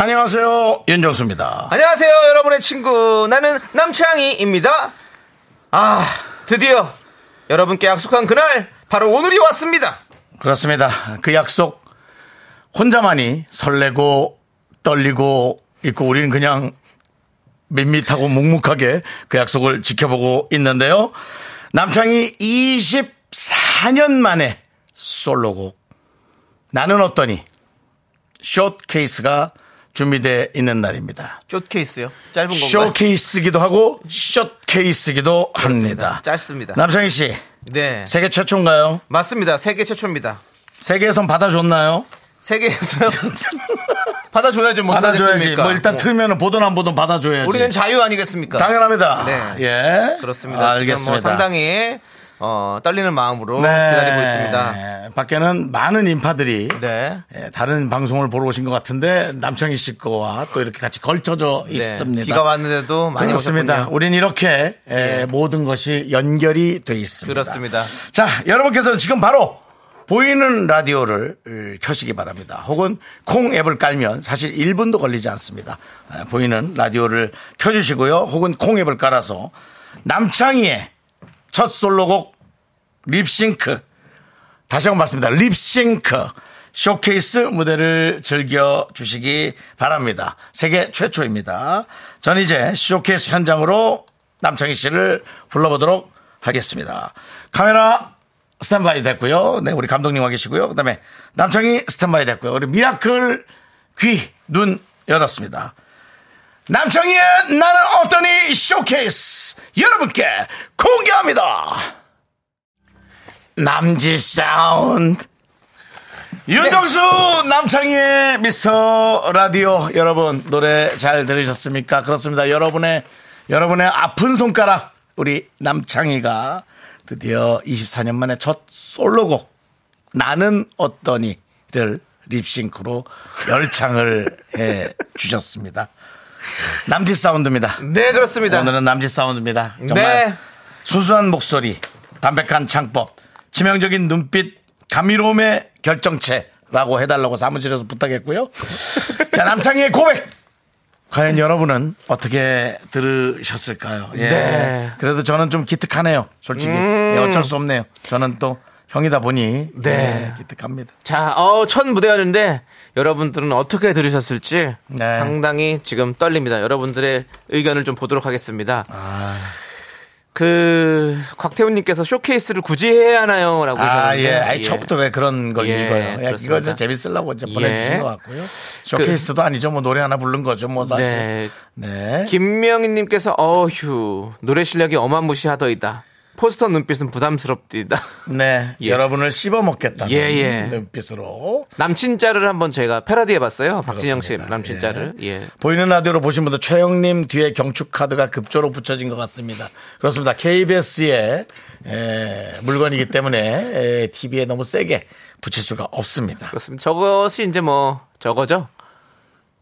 안녕하세요. 윤정수입니다. 안녕하세요, 여러분의 친구. 나는 남창희입니다. 아, 드디어 여러분께 약속한 그날, 바로 오늘이 왔습니다. 그렇습니다. 그 약속 혼자만이 설레고 떨리고 있고 우리는 그냥 밋밋하고 묵묵하게 그 약속을 지켜보고 있는데요. 남창이 24년 만에 솔로곡 나는 어떠니 숏케이스가 준비되어 있는 날입니다. 쇼케이스요? 짧은 건가요? 쇼케이스기도 하고 숏케이스기도 합니다. 짧습니다. 남창희 씨, 네. 세계 최초인가요? 맞습니다. 세계 최초입니다. 세계에선 받아줬나요? 세계에서요? 받아줘야죠, 뭐. 받아줘야지. 뭐 일단 뭐. 틀면은 보든 안 보든 받아줘야지. 우리는 자유 아니겠습니까? 당연합니다. 네. 예. 그렇습니다. 알겠습니다. 지금 뭐 상당히 어, 떨리는 마음으로 기다리고 있습니다. 네. 밖에는 많은 인파들이 네. 예, 다른 방송을 보러 오신 것 같은데 남창희 씨 거와 또 이렇게 같이 걸쳐져 네. 있습니다. 비가 왔는데도 많이 그렇습니다. 우린 이렇게 예, 예. 모든 것이 연결이 돼 있습니다. 그렇습니다. 자, 여러분께서 지금 바로 보이는 라디오를 어, 켜시기 바랍니다. 혹은 콩 앱을 깔면 사실 1분도 걸리지 않습니다. 아, 보이는 라디오를 켜주시고요. 혹은 콩 앱을 깔아서 남창희의 첫 솔로곡 립싱크 다시 한번 말씀드립니다. 립싱크 쇼케이스 무대를 즐겨주시기 바랍니다. 세계 최초입니다. 전 이제 쇼케이스 현장으로 남창희 씨를 불러보도록 하겠습니다. 카메라 스탠바이 됐고요. 네, 우리 감독님 와 계시고요. 그 다음에 남창희 스탠바이 됐고요. 우리 미라클 귀, 눈 열었습니다. 남창희의 나는 어떠니 쇼케이스 여러분께 공개합니다. 남지 사운드. 윤정수 남창희의 미스터 라디오 여러분 노래 잘 들으셨습니까? 그렇습니다. 여러분의 여러분의 아픈 손가락 우리 남창희가 드디어 24년 만에 첫 솔로곡 나는 어떠니를 립싱크로 열창을 해 주셨습니다. 남지 사운드입니다. 네, 그렇습니다. 오늘은 남지 사운드입니다. 정말 네. 수수한 목소리, 담백한 창법, 치명적인 눈빛, 감미로움의 결정체라고 해달라고 사무실에서 부탁했고요. 자, 남창희의 고백! 과연 여러분은 어떻게 들으셨을까요? 예. 네. 그래도 저는 좀 기특하네요. 솔직히. 예, 어쩔 수 없네요. 저는 또 형이다 보니. 네. 예, 기특합니다. 자, 어, 첫 무대였는데 여러분들은 어떻게 들으셨을지 네. 상당히 지금 떨립니다. 여러분들의 의견을 좀 보도록 하겠습니다. 아. 그 곽태훈님께서 쇼케이스를 굳이 해야 하나요?라고 아, 하셨는데 예. 아니, 처음부터 왜 그런 걸 예, 읽어요? 예, 이거. 좀 재밌으려고 이제 예. 보내주신 것 같고요. 쇼케이스도 아니죠. 뭐 노래 하나 부른 거죠. 뭐 사실. 네. 네. 김명희님께서 어휴 노래 실력이 어마무시하더이다. 포스터 눈빛은 부담스럽디다. 네. 예. 여러분을 씹어먹겠다는 예, 예. 눈빛으로. 남친자를 한번 제가 패러디해 봤어요. 박진영 씨. 남친자를. 예. 보이는 라디오로 보신 분들 최영님 뒤에 경축카드가 급조로 붙여진 것 같습니다. 그렇습니다. KBS의 물건이기 때문에 TV에 너무 세게 붙일 수가 없습니다. 그렇습니다. 저것이 이제 뭐 저거죠.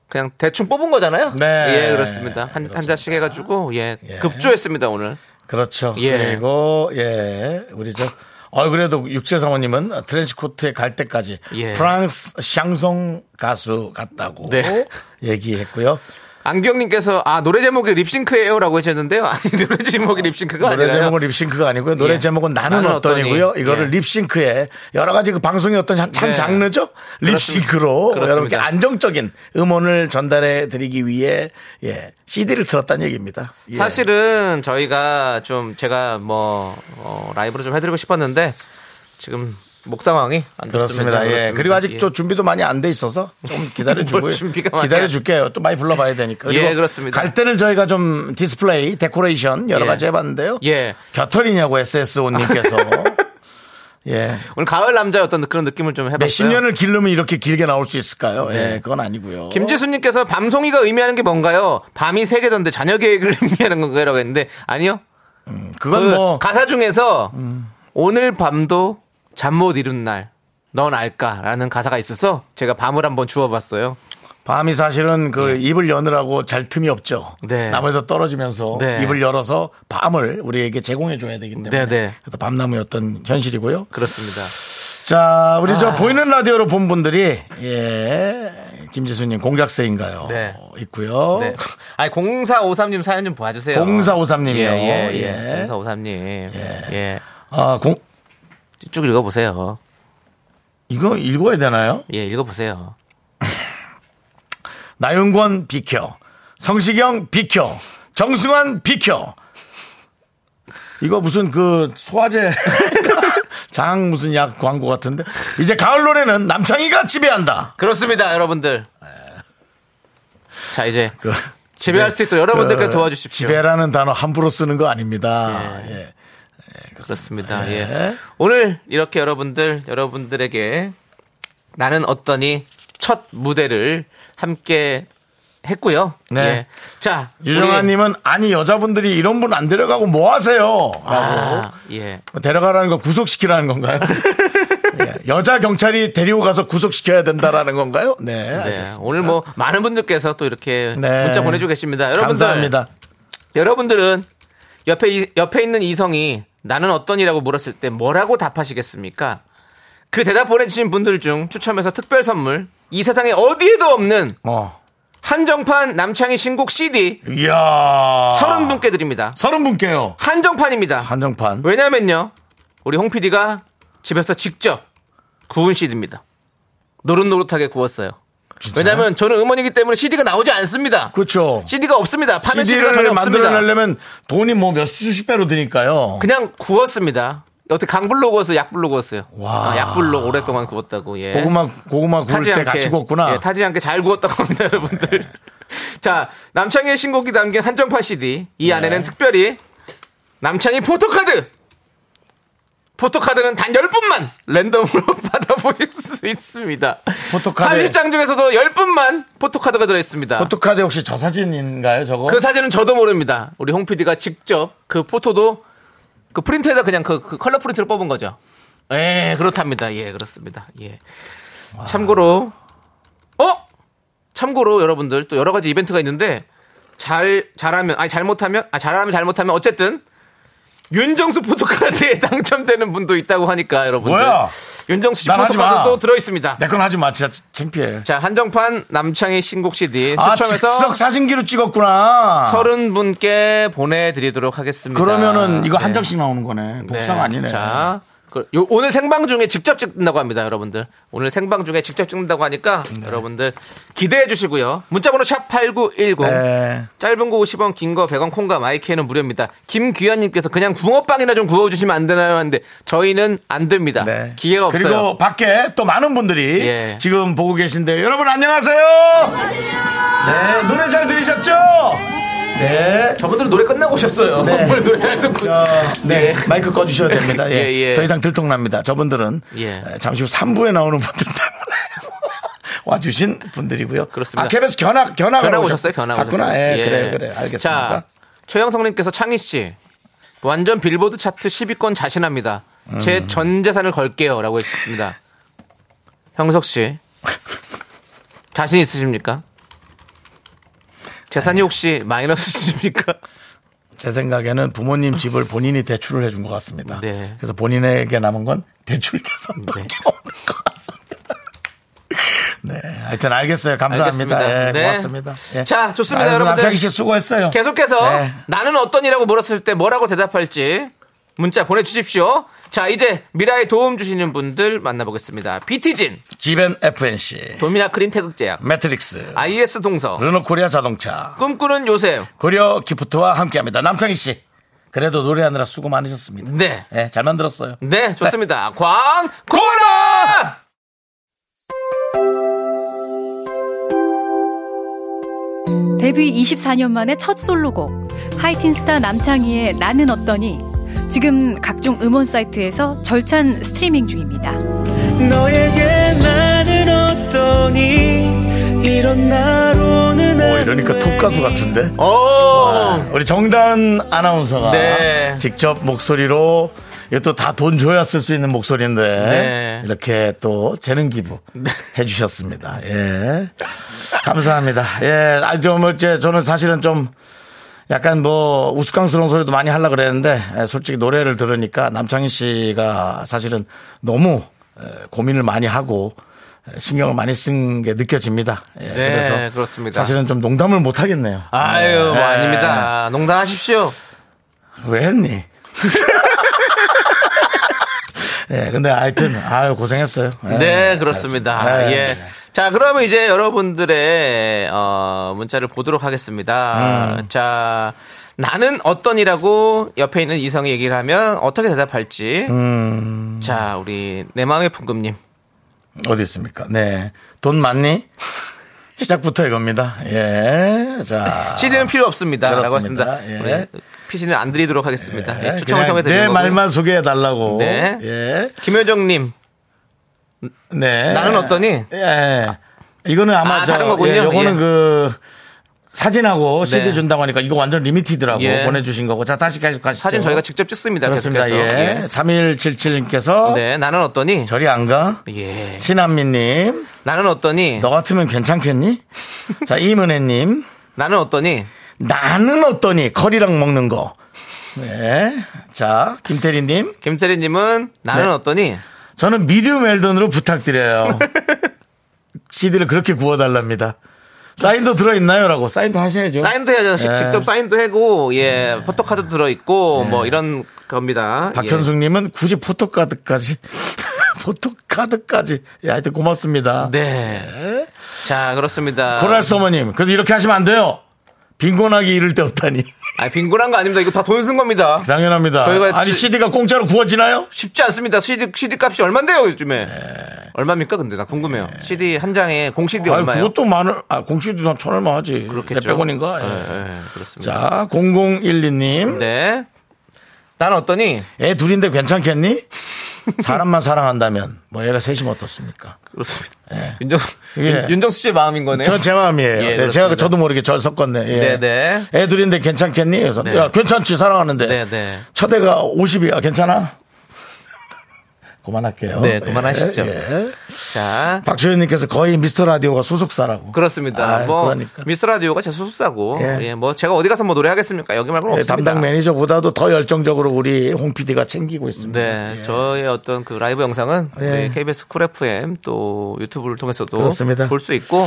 그냥 대충 뽑은 거잖아요. 네. 예, 그렇습니다. 한, 그렇습니다. 한 잔씩 해가지고, 예, 예. 급조했습니다, 오늘. 그렇죠. 예. 그리고 예 우리 저 어, 그래도 육재사모님은 트렌치코트에 갈 때까지 예. 프랑스 샹송 가수 같다고 네. 얘기했고요. 안경님께서, 아, 노래 제목이 립싱크예요 라고 하셨는데요. 아니, 노래 제목이 립싱크가 노래 아니라요. 제목은 립싱크가 아니고요. 노래 예. 제목은 나는, 나는 어떠니고요. 어떠니. 이거를 예. 립싱크에 여러 가지 그 방송의 어떤 한, 한 네. 장르죠. 립싱크로 그렇습니다. 여러분께 안정적인 음원을 전달해 드리기 위해 예, CD를 틀었다는 얘기입니다. 예. 사실은 저희가 좀 제가 뭐, 어, 라이브로 좀 해드리고 싶었는데, 지금 목 상황이 안 그렇습니다. 예. 그렇습니다. 그리고 아직 예. 저 준비도 많이 안 돼 있어서 좀 기다려 많이 기다려 줄게요. 또 많이 불러봐야 되니까. 예, 그렇습니다. 갈대를 저희가 좀 디스플레이, 데코레이션 여러 예. 가지 해봤는데요. 예. 겨털이냐고 SSO님께서 예. 오늘 가을 남자의 어떤 그런 느낌을 좀 해봤어요. 몇십 년을 기르면 이렇게 길게 나올 수 있을까요? 예, 그건 아니고요. 김지수님께서 밤송이가 의미하는 게 뭔가요? 밤이 세 개던데 자녀 계획을 의미하는 건가요? 라고 했는데 아니요. 그건 그 뭐 가사 중에서 오늘 밤도 잠 못 이룬 날. 넌 알까라는 가사가 있어서 제가 밤을 한번 주워봤어요. 밤이 사실은 그 입을 여느라고 잘 틈이 없죠. 네. 나무에서 떨어지면서 네. 입을 열어서 밤을 우리에게 제공해 줘야 되기 때문에 네, 네. 그래서 밤나무였던 현실이고요. 그렇습니다. 자, 우리 저 아. 보이는 라디오로 본 분들이 예. 김지수님 공작새인가요? 네. 있고요. 네. 아니 0453님 사연 좀 봐주세요. 0453 님이요. 예, 예, 예. 예. 0453님. 예. 아, 공 쭉 읽어보세요. 이거 읽어야 되나요? 예, 읽어보세요. 나윤권 비켜. 성시경 비켜. 정승환 비켜. 이거 무슨 그 소화제 장 무슨 약 광고 같은데 이제 가을 노래는 남창희가 지배한다. 그렇습니다, 여러분들. 자, 이제 그 지배할 수 있도록 여러분들께서 그 도와주십시오. 지배라는 단어 함부로 쓰는 거 아닙니다. 예. 예. 그렇습니다. 예. 예. 오늘 이렇게 여러분들, 여러분들에게 나는 어떠니 첫 무대를 함께 했고요. 네. 예. 자, 유정아님은 아니 여자분들이 이런 분 안 데려가고 뭐 하세요? 라고 아, 예. 뭐 데려가라는 거 구속시키라는 건가요? 예. 여자 경찰이 데리고 가서 구속시켜야 된다라는 건가요? 네. 네. 오늘 뭐 많은 분들께서 또 이렇게 네. 문자 보내주고 계십니다. 여러분들. 감사합니다. 여러분들은 옆에, 이- 옆에 있는 이성이 나는 어떠니라고 물었을 때 뭐라고 답하시겠습니까? 그 대답 보내주신 분들 중 추첨해서 특별 선물, 이 세상에 어디에도 없는 어. 한정판 남창희 신곡 CD 이야. 서른 분께 드립니다. 서른 분께요. 한정판입니다. 한정판. 왜냐면요, 우리 홍 PD가 집에서 직접 구운 CD입니다. 노릇노릇하게 구웠어요. 왜냐면 저는 음원이기 때문에 CD가 나오지 않습니다. 그렇죠. CD가 없습니다. 파는 CD가 전혀 CD를 없습니다. 만들어내려면 돈이 뭐 몇 수십 배로 드니까요. 그냥 구웠습니다. 어떻게 강불로 구워서 약불로 구웠어요. 와. 아, 약불로 오랫동안 구웠다고. 예. 고구마 고구마 구울 때 않게, 같이 구웠구나. 예, 타지 않게 잘 구웠다고 합니다, 여러분들. 자, 남창희의 신곡이 담긴 한정판 CD. 이 안에는 특별히 남창희 포토카드! 포토카드는 단 10분만 랜덤으로 받아보실 수 있습니다. 포토카드. 30장 중에서도 10분만 포토카드가 들어있습니다. 포토카드 혹시 저 사진인가요, 저거? 그 사진은 저도 모릅니다. 우리 홍 PD가 직접 그 포토도 그 프린트에다 그냥 그, 그 컬러 프린트를 뽑은 거죠. 예, 그렇답니다. 예, 그렇습니다. 예. 참고로, 어? 참고로 여러분들 또 여러 가지 이벤트가 있는데 잘, 잘하면, 아니, 잘못하면, 아, 잘하면 잘못하면 어쨌든 윤정수 포토카드에 당첨되는 분도 있다고 하니까 여러분들. 뭐야? 윤정수 씨. 포토카드도 들어 있습니다. 내 건 하지 마, 진짜 창피해. 자, 한정판 남창희 신곡 CD 아, 추첨해서 즉석 사진기로 찍었구나. 서른 분께 보내 드리도록 하겠습니다. 그러면은 이거 네. 한 장씩 나오는 거네. 복상 네. 아니네. 자, 그, 요- 오늘 생방 중에 직접 찍는다고 합니다, 여러분들. 오늘 생방 중에 직접 찍는다고 하니까 네. 여러분들 기대해 주시고요. 문자번호 샵 #8910 네. 짧은 거 50원, 긴 거 100원, 콩과 마이크는 무료입니다. 김규현님께서 그냥 붕어빵이나 좀 구워주시면 안 되나요? 하는데 저희는 안 됩니다. 네. 기회가 없어요. 그리고 밖에 또 많은 분들이 예. 지금 보고 계신데 여러분 안녕하세요. 네, 노래 잘 들으셨죠? 네. 저분들은 노래 끝나고 오셨어요. 네. 노래 잘 듣고. 저, 네, 예. 마이크 꺼주셔야 됩니다. 예. 예, 예. 더 이상 들통납니다. 저분들은 예. 에, 잠시 후 3부에 나오는 분들 때문에 와주신 분들이고요. 그렇습니다. 아, KBS 견학, 견학 견학 오셨어요? 견학 갔구나. 오셨어요. 예, 예. 그래, 그래. 알겠습니다. 자, 최영성님께서 창희 씨 완전 빌보드 차트 10위권 자신합니다. 음. 제전 재산을 걸게요라고 했습니다. 형석 씨 자신 있으십니까? 재산이 혹시 마이너스십니까? 제 생각에는 부모님 집을 본인이 대출을 해준 것 같습니다. 네. 그래서 본인에게 남은 건 대출 재산밖에 네. 없는 것 같습니다. 네, 하여튼 알겠어요. 감사합니다. 알겠습니다. 예, 네. 고맙습니다. 예. 자, 좋습니다, 아유, 여러분들. 남창희 씨 수고했어요. 계속해서 네. 나는 어떠니라고 물었을 때 뭐라고 대답할지 문자 보내주십시오. 자, 이제 미라에 도움 주시는 분들 만나보겠습니다. 비티진, 지벤 FNC, 도미나 크림 태극제약, 매트릭스, IS 동서, 르노 코리아 자동차, 꿈꾸는 요셉. 고려 기프트와 함께 합니다. 남창희 씨, 그래도 노래하느라 수고 많으셨습니다. 네. 예, 잘 만들었어요. 네, 좋습니다. 광, 고라! 데뷔 24년 만에 첫 솔로곡 하이틴 스타 남창희의 나는 어떠니 지금 각종 음원 사이트에서 절찬 스트리밍 중입니다. 너에게 나는 어떠니 이런 나로는 오, 이러니까 톱 가수 같은데? 오! 우리 정단 아나운서가 네. 직접 목소리로 이것도 다돈 줘야 쓸 수 있는 목소리인데 네. 이렇게 또 재능 기부 해주셨습니다. 예, 감사합니다. 예, 아니 좀 이제 저는 사실은 좀 약간 뭐 우스꽝스러운 소리도 많이 하려 그랬는데 예, 솔직히 노래를 들으니까 남창희 씨가 사실은 너무 예, 고민을 많이 하고 예, 신경을 많이 쓴 게 느껴집니다. 예, 네, 그래서 그렇습니다. 사실은 좀 농담을 못 하겠네요. 아유, 뭐 예. 아닙니다. 농담하십시오. 왜 했니? 예, 근데 하여튼, 아유, 고생했어요. 예, 네, 그렇습니다. 잘했습니다. 예. 자, 그러면 이제 여러분들의 어, 문자를 보도록 하겠습니다. 음. 자, 나는 어떤이라고 옆에 있는 이성이 얘기를 하면 어떻게 대답할지. 음. 자, 우리 내 마음의 풍금님. 어디 있습니까? 네. 돈 많니? 시작부터 이겁니다. 예. 자. CD는 필요 없습니다. 라고 그렇습니다. 했습니다. 예. CD는 안 드리도록 하겠습니다. 예, 예, 추첨을 통해 드리는 내. 말만 소개해 달라고. 네. 예. 김효정님. 네. 나는 어떠니? 예. 이거는 아마 아, 저, 다른 거군요. 예, 요거는 예. 그 사진하고 CD 네. 준다고 하니까 이거 완전 limited라고 예. 보내주신 거고. 자, 다시 가시 가시죠. 사진 저희가 직접 찍습니다. 그렇습니다. 계속해서. 예. 3177님께서 네, 나는 어떠니? 저리 안 가? 예. 신한미님, 나는 어떠니? 너 같으면 괜찮겠니? 자, 이문혜님, 나는 어떠니? 나는 어떠니? 커리랑 먹는 거. 네. 자, 김태리님, 김태리님은 나는 네. 어떠니? 저는 미디움 웰던으로 부탁드려요. CD를 그렇게 구워달랍니다. 사인도 들어있나요? 라고. 사인도 하셔야죠. 사인도 해야죠. 식- 예. 직접 사인도 하고, 예, 포토카드 들어있고, 뭐, 이런 겁니다. 예. 박현숙님은 굳이 포토카드까지. 포토카드까지. 예, 하여튼 고맙습니다. 예. 네. 자, 그렇습니다. 코랄 서머님, 그래도 이렇게 하시면 안 돼요. 빈곤하기 이를 데 없다니. 아, 빈곤한 거 아닙니다. 이거 다 돈 쓴 겁니다. 당연합니다. 저희가 아니, 지- CD가 공짜로 구워지나요? 쉽지 않습니다. CD, CD 값이 얼만데요, 요즘에? 네. 얼마입니까, 근데? 나 궁금해요. CD 한 장에, 공 CD 아유, 얼마예요? 그것도 많을, 아, 공시도 한 천 얼마 하지. 그렇겠죠. 100원인가? 예, 예, 그렇습니다. 자, 0012님. 네. 나는 어떠니? 애 둘인데 괜찮겠니? 사람만 사랑한다면, 뭐 애가 셋이면 어떻습니까? 그렇습니다. 윤정수, 예. 윤- 윤정수 씨의 마음인 거네요. 전 제 마음이에요. 예, 네. 제가 저도 모르게 절 섞었네. 예. 네네. 애 둘인데 괜찮겠니? 그래서, 네. 야, 괜찮지, 사랑하는데. 네네. 첫 애가 50이야, 괜찮아? 그만할게요. 네, 그만하시죠. 예, 예. 자. 박소연님께서 거의 미스터 라디오가 소속사라고. 그렇습니다. 아, 뭐 그러니까. 미스 라디오가 제 소속사고 예. 예. 뭐 제가 어디 가서 뭐 노래하겠습니까? 여기 말고는 예, 없습니다. 담당 매니저보다도 더 열정적으로 우리 홍 PD가 챙기고 있습니다. 네, 예. 저의 어떤 그 라이브 영상은 KBS 쿨 FM 또 유튜브를 통해서도 그렇습니다. 볼수 있고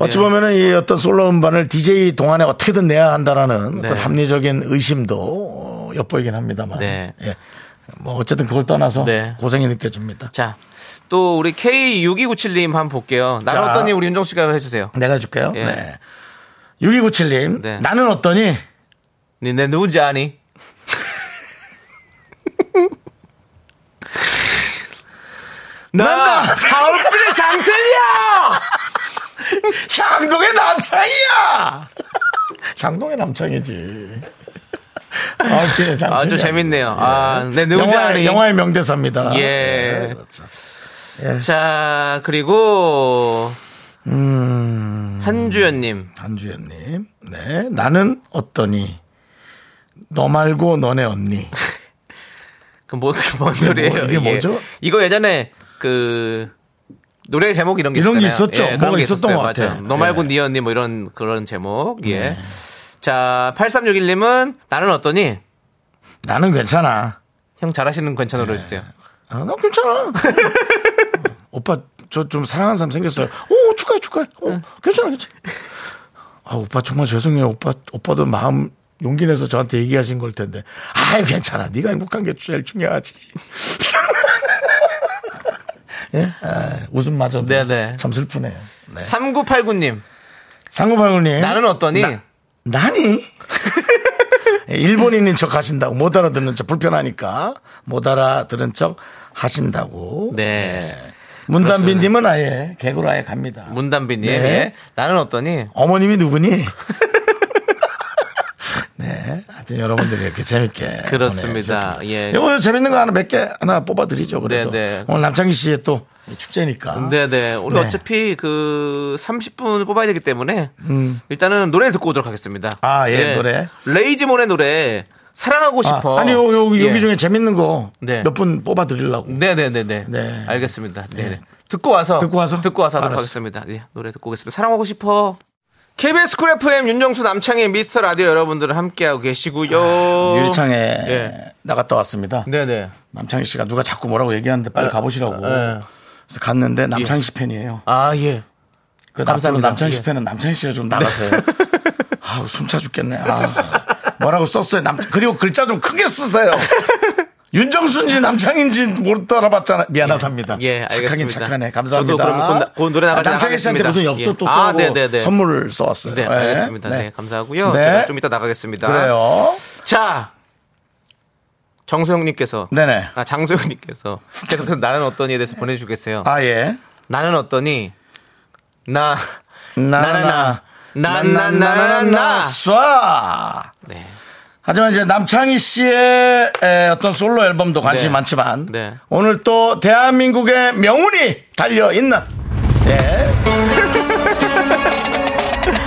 어찌 예. 보면은 이 어떤 솔로 음반을 DJ 동안에 어떻게든 내야 한다라는 네. 어떤 합리적인 의심도 어, 엿보이긴 합니다만. 네. 예. 뭐 어쨌든 그걸 떠나서 네. 고생이 느껴집니다. 자. 또 우리 K6297님 한번 볼게요. 나는 자. 어떠니 우리 윤정 씨가 해주세요. 내가 해줄게요. 예. 네. 6297님. 네. 나는 어떠니? 니네 누군지 아니? 나 사울필의 장첸이야! 향동의 남창이야! 향동의 남창이지. 아, 그래, 장첸이야. 아주 재밌네요. 아, 네, 영화의? 영화의 명대사입니다. 예. 그렇죠. 자, 그리고 음. 한주연님. 한주연님. 네. 나는 어떠니? 너 말고 너네 언니. 그 뭐, 그뭔 소리예요? 이게 뭐죠? 이거 예전에 그 노래 제목 이런 게 이런 게 있었잖아요. 있었죠. 예, 그런 게 있었던 있었어요. 것 같아요. 맞아요. 너 말고 예. 네 언니 뭐 이런 그런 제목. 예. 자, 8361님은 나는 어떠니? 나는 괜찮아. 형 잘하시는 괜찮으로 해주세요. 아, 나 괜찮아. 오빠, 저 좀 사랑하는 사람 생겼어요. 오, 축하해, 축하해. 오, 괜찮아, 괜찮아. 아, 오빠 정말 죄송해요. 오빠, 오빠도 마음 용기 내서 저한테 얘기하신 걸 텐데. 아유, 괜찮아. 네가 행복한 게 제일 중요하지. 예? 아, 웃음마저도 네네. 참 슬프네요. 네. 3989님. 상구방울님. 나는 어떠니? 나, 나니? 일본인인 척 하신다고. 못 알아듣는 척 불편하니까. 못 알아들은 척 하신다고. 네. 문단빈님은 아예 개그로 아예 갑니다. 문단비님. 네. 예. 나는 어떠니? 어머님이 누구니? 네. 하여튼 여러분들이 이렇게 재밌게 그렇습니다. 예. 이거 재밌는 거 하나 몇 개 하나 뽑아드리죠. 그래도 네, 네. 오늘 남창희 씨의 또 축제니까. 네네. 우리 네. 어차피 그 30분을 뽑아야 되기 때문에 일단은 노래 듣고 오도록 하겠습니다. 음. 아, 예, 노래. 레이지본의 노래 사랑하고 싶어. 아, 아니 요, 요, 예. 여기 중에 재밌는 거몇 네. 분 뽑아드리려고. 네네네네. 네. 알겠습니다. 네. 듣고 와서 듣고 와서? 듣고 와서 하도록. 하겠습니다. 네, 노래 듣고 오겠습니다. 사랑하고 싶어. KBS 쿨 FM 윤정수 남창희의 미스터 라디오 여러분들 함께하고 계시고요. 유리창에 예. 나갔다 왔습니다. 네네. 남창희 씨가 누가 자꾸 뭐라고 얘기하는데 빨리 가보시라고. 네. 그래서 갔는데 남창희 씨 팬이에요. 아 예. 그 감사합니다. 앞으로 남창희 씨 예. 팬은 남창희 씨가 좀 나가세요. 아우 숨차 죽겠네. 아, 뭐라고 썼어요. 남 그리고 글자 좀 크게 쓰세요. 윤정수인지 남창인지 못 따라봤잖아. 미안하답니다. 예, 알겠습니다. 착하긴 착하네. 감사합니다. 저도 그럼 그, 그 노래 나가지 남창희 씨한테 무슨 엽서 또 아, 네네네. 선물 써왔어요. 네, 알겠습니다. 네, 감사하고요. 네. 제가 좀 이따 나가겠습니다. 그래요. 자, 정소영님께서 네네. 아 장소영님께서 계속해서 나는 어떠니에 대해서 보내주겠어요. 아 예. 나는 어떠니 나 나나나 나나나나나나 쏴. 네. 하지만 이제 남창희 씨의 에, 어떤 솔로 앨범도 관심이 네. 많지만 네. 오늘 또 대한민국의 명운이 달려 있는 예.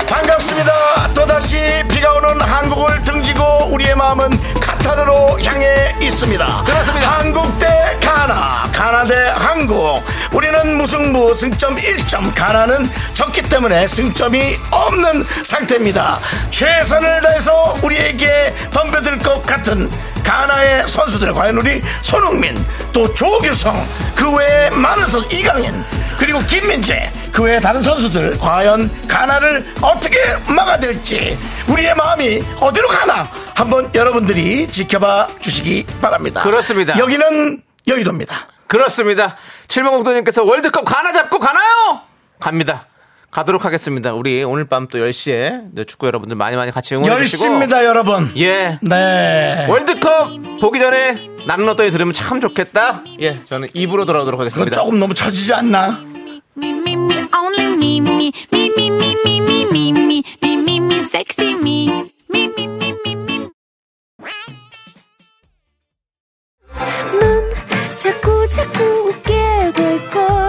반갑습니다. 또다시 비가 오는 한국을 등지고 우리의 마음은 카타르로 향해 있습니다. 그렇습니다. 한국 대 가나, 가나 대 한국. 우리는 무승부 승점 1점, 가나는 적기 때문에 승점이 없는 상태입니다. 최선을 다해서 우리에게 덤벼들 것 같은 가나의 선수들 과연 우리 손흥민 또 조규성 그 외에 많은 선수 이강인 그리고 김민재 그 외에 다른 선수들 과연 가나를 어떻게 막아낼지 우리의 마음이 어디로 가나 한번 여러분들이 지켜봐 주시기 바랍니다. 그렇습니다. 여기는 여의도입니다. 그렇습니다. 7번공도님께서 월드컵 가나 잡고 가나요? 갑니다. 가도록 하겠습니다. 우리 오늘 밤 또 10시에 축구 여러분들 많이 많이 같이 응원해 주시고 10시입니다, 여러분. 예. 네. 월드컵 보기 전에 나는 어떠니 들으면 참 좋겠다. 예. 저는 입으로 돌아오도록 하겠습니다. 조금 너무 처지지 않나? 자꾸 자꾸 웃게 될 거야.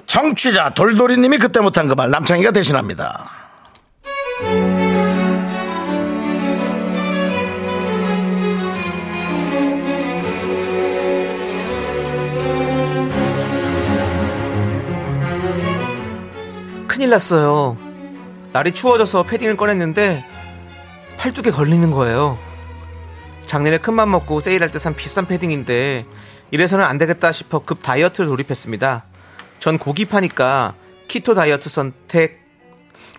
정취자 돌돌이님이 그때 못한 그 말 남창희가 대신합니다. 큰일 났어요. 날이 추워져서 패딩을 꺼냈는데 팔뚝에 걸리는 거예요. 작년에 큰맘 먹고 세일할 때 산 비싼 패딩인데 이래서는 안 되겠다 싶어 급 다이어트를 돌입했습니다. 전 고기 파니까 키토 다이어트 선택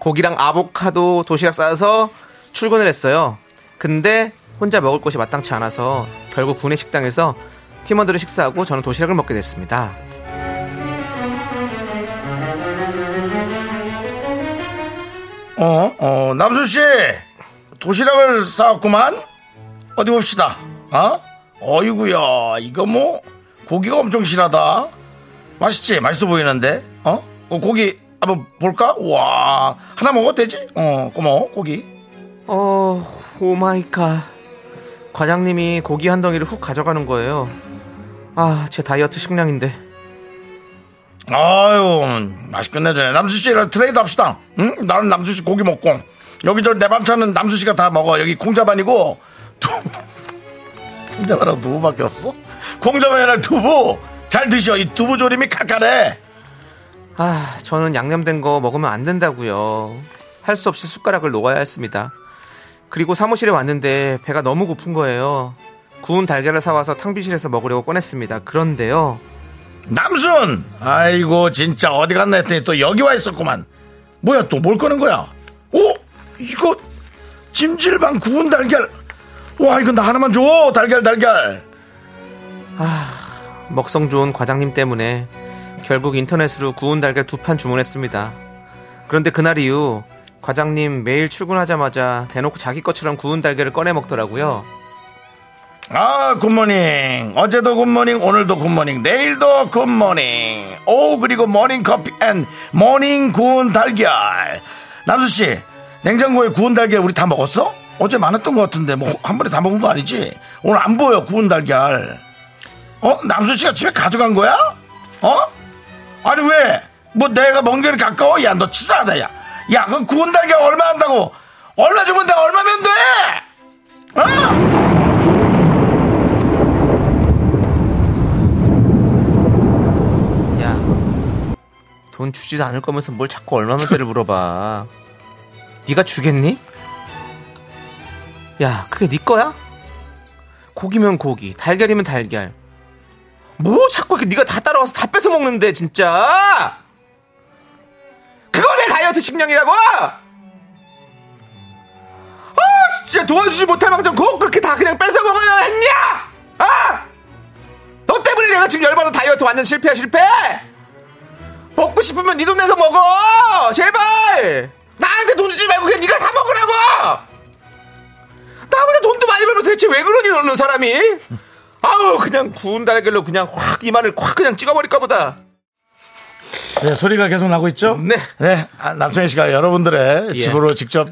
고기랑 아보카도 도시락 싸서 출근을 했어요. 근데 혼자 먹을 곳이 마땅치 않아서 결국 구내 식당에서 팀원들은 식사하고 저는 도시락을 먹게 됐습니다. 어, 어, 남수 씨 도시락을 싸왔구만. 어디 봅시다. 어? 어이구야, 이거 뭐 고기가 엄청 실하다. 맛있지? 맛있어 보이는데. 어? 어, 고기 한번 볼까? 우와, 하나 먹어도 되지? 어, 고마워, 고기. 어, oh my god. 과장님이 고기 한 덩이를 훅 가져가는 거예요. 아, 제 다이어트 식량인데. 아유, 맛있게 내주네. 남수 씨랑 트레이드 합시다. 응? 나는 남수 씨 고기 먹고. 여기 저내 반찬은 남수 씨가 다 먹어. 여기 콩자반이고. 콩자반하고 두부밖에 없어? 콩자반이랑 두부! 잘 드셔. 이 두부 조림이 칼칼해. 아, 저는 양념된 거 먹으면 안 된다고요. 할 수 없이 숟가락을 놓아야 했습니다. 그리고 사무실에 왔는데 배가 너무 고픈 거예요. 구운 달걀을 사와서 탕비실에서 먹으려고 꺼냈습니다. 그런데요. 남순! 아이고, 진짜 어디 갔나 했더니 또 여기 와 있었구만. 뭐야 또 뭘 꺼낸 거야? 오 이거 찜질방 구운 달걀. 와 이거 나 하나만 줘 달걀 달걀. 먹성 좋은 과장님 때문에 결국 인터넷으로 구운 달걀 두 판 주문했습니다. 그런데 그날 이후 과장님 매일 출근하자마자 대놓고 자기 것처럼 구운 달걀을 꺼내 먹더라고요. 아 good morning 어제도 good morning 오늘도 good morning 내일도 good morning 오 그리고 morning coffee and morning 구운 달걀 남수 씨 냉장고에 구운 달걀 우리 다 먹었어? 어제 많았던 것 같은데 뭐 한 번에 다 먹은 거 아니지? 오늘 안 보여 구운 달걀 어? 남수씨가 집에 가져간 거야? 어? 아니 왜? 뭐 내가 먼 길이 가까워? 야 너 치사하다 야. 야그 구운 달걀 얼마 한다고? 얼마 주면 내가 얼마면 돼? 어? 야, 돈 주지도 않을 거면서 뭘 자꾸 얼마면 때를 물어봐. 네가 주겠니? 야, 그게 네 거야? 고기면 고기, 달걀이면 달걀. 뭐 자꾸 이렇게 네가 다 따라와서 다 뺏어 먹는데 진짜. 그거 내 다이어트 식량이라고? 아, 진짜 도와주지 못할 망정 그거 그렇게 다 그냥 뺏어 먹어야 했냐? 아! 너 때문에 내가 지금 열받아 다이어트 완전 실패야 실패 먹고 싶으면 네 돈 내서 먹어 제발 나한테 돈 주지 말고 그냥 네가 다 먹으라고 나보다 돈도 많이 벌면서 대체 왜 그러니 너는 사람이 아우 그냥 구운 달걀로 그냥 확 이마를 확 그냥 찍어버릴까 보다 네, 소리가 계속 나고 있죠? 네. 아, 남창희 씨가 여러분들의 예. 집으로 직접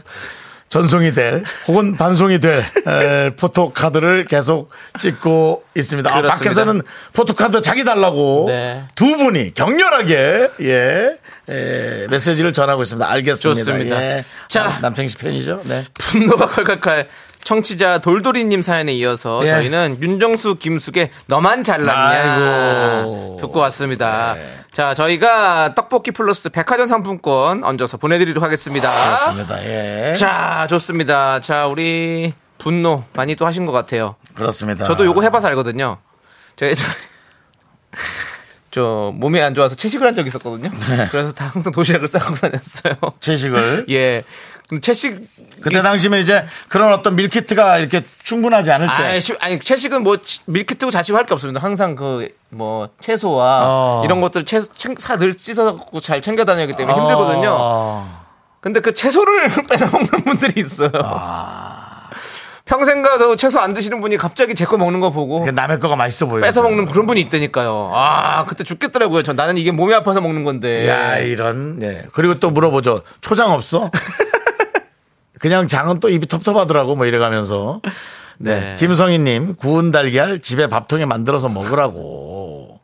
전송이 될 혹은 반송이 될 에, 포토카드를 계속 찍고 있습니다. 아. 밖에서는 포토카드 자기 달라고 네. 두 분이 격렬하게 예, 에, 메시지를 전하고 있습니다. 알겠습니다. 좋습니다. 예. 자. 아, 남창희 씨 팬이죠? 네. 분노가 칼칼칼 청취자 돌돌이님 사연에 이어서 예. 저희는 윤정수 김숙의 너만 잘났냐 아이고. 듣고 왔습니다. 자 저희가 떡볶이 플러스 백화점 상품권 얹어서 보내드리도록 하겠습니다. 그렇습니다. 예. 자 좋습니다. 자 우리 분노 많이 또 하신 것 같아요. 그렇습니다. 저도 요거 해봐서 알거든요. 제가 저 몸이 안 좋아서 채식을 한 적이 있었거든요. 네. 그래서 다 항상 도시락을 싸고 다녔어요. 채식을. 예. 근데 채식 그때 당시면 이제 그런 어떤 밀키트가 이렇게 충분하지 않을 때. 아니, 시- 아니 채식은 뭐 치- 밀키트고 자식고 할게 없습니다. 항상 그 뭐 채소와 어. 이런 것들 채소 사늘 씻어 갖고 잘 챙겨 다니기 때문에 힘들거든요. 어. 근데 그 채소를 뺏어 먹는 분들이 있어요. 아. 평생 가도 채소 안 드시는 분이 갑자기 제 거 먹는 거 보고 그 남의 거가 맛있어 보여요. 뺏어 먹는 그런 분이 있다니까요. 아 그때 죽겠더라고요. 전 나는 이게 몸이 아파서 먹는 건데. 야 이런. 예. 그리고 또 물어보죠. 초장 없어? 그냥 장은 또 입이 텁텁하더라고 뭐 이래가면서. 네. 네. 김성희님 구운 달걀 집에 밥통에 만들어서 먹으라고.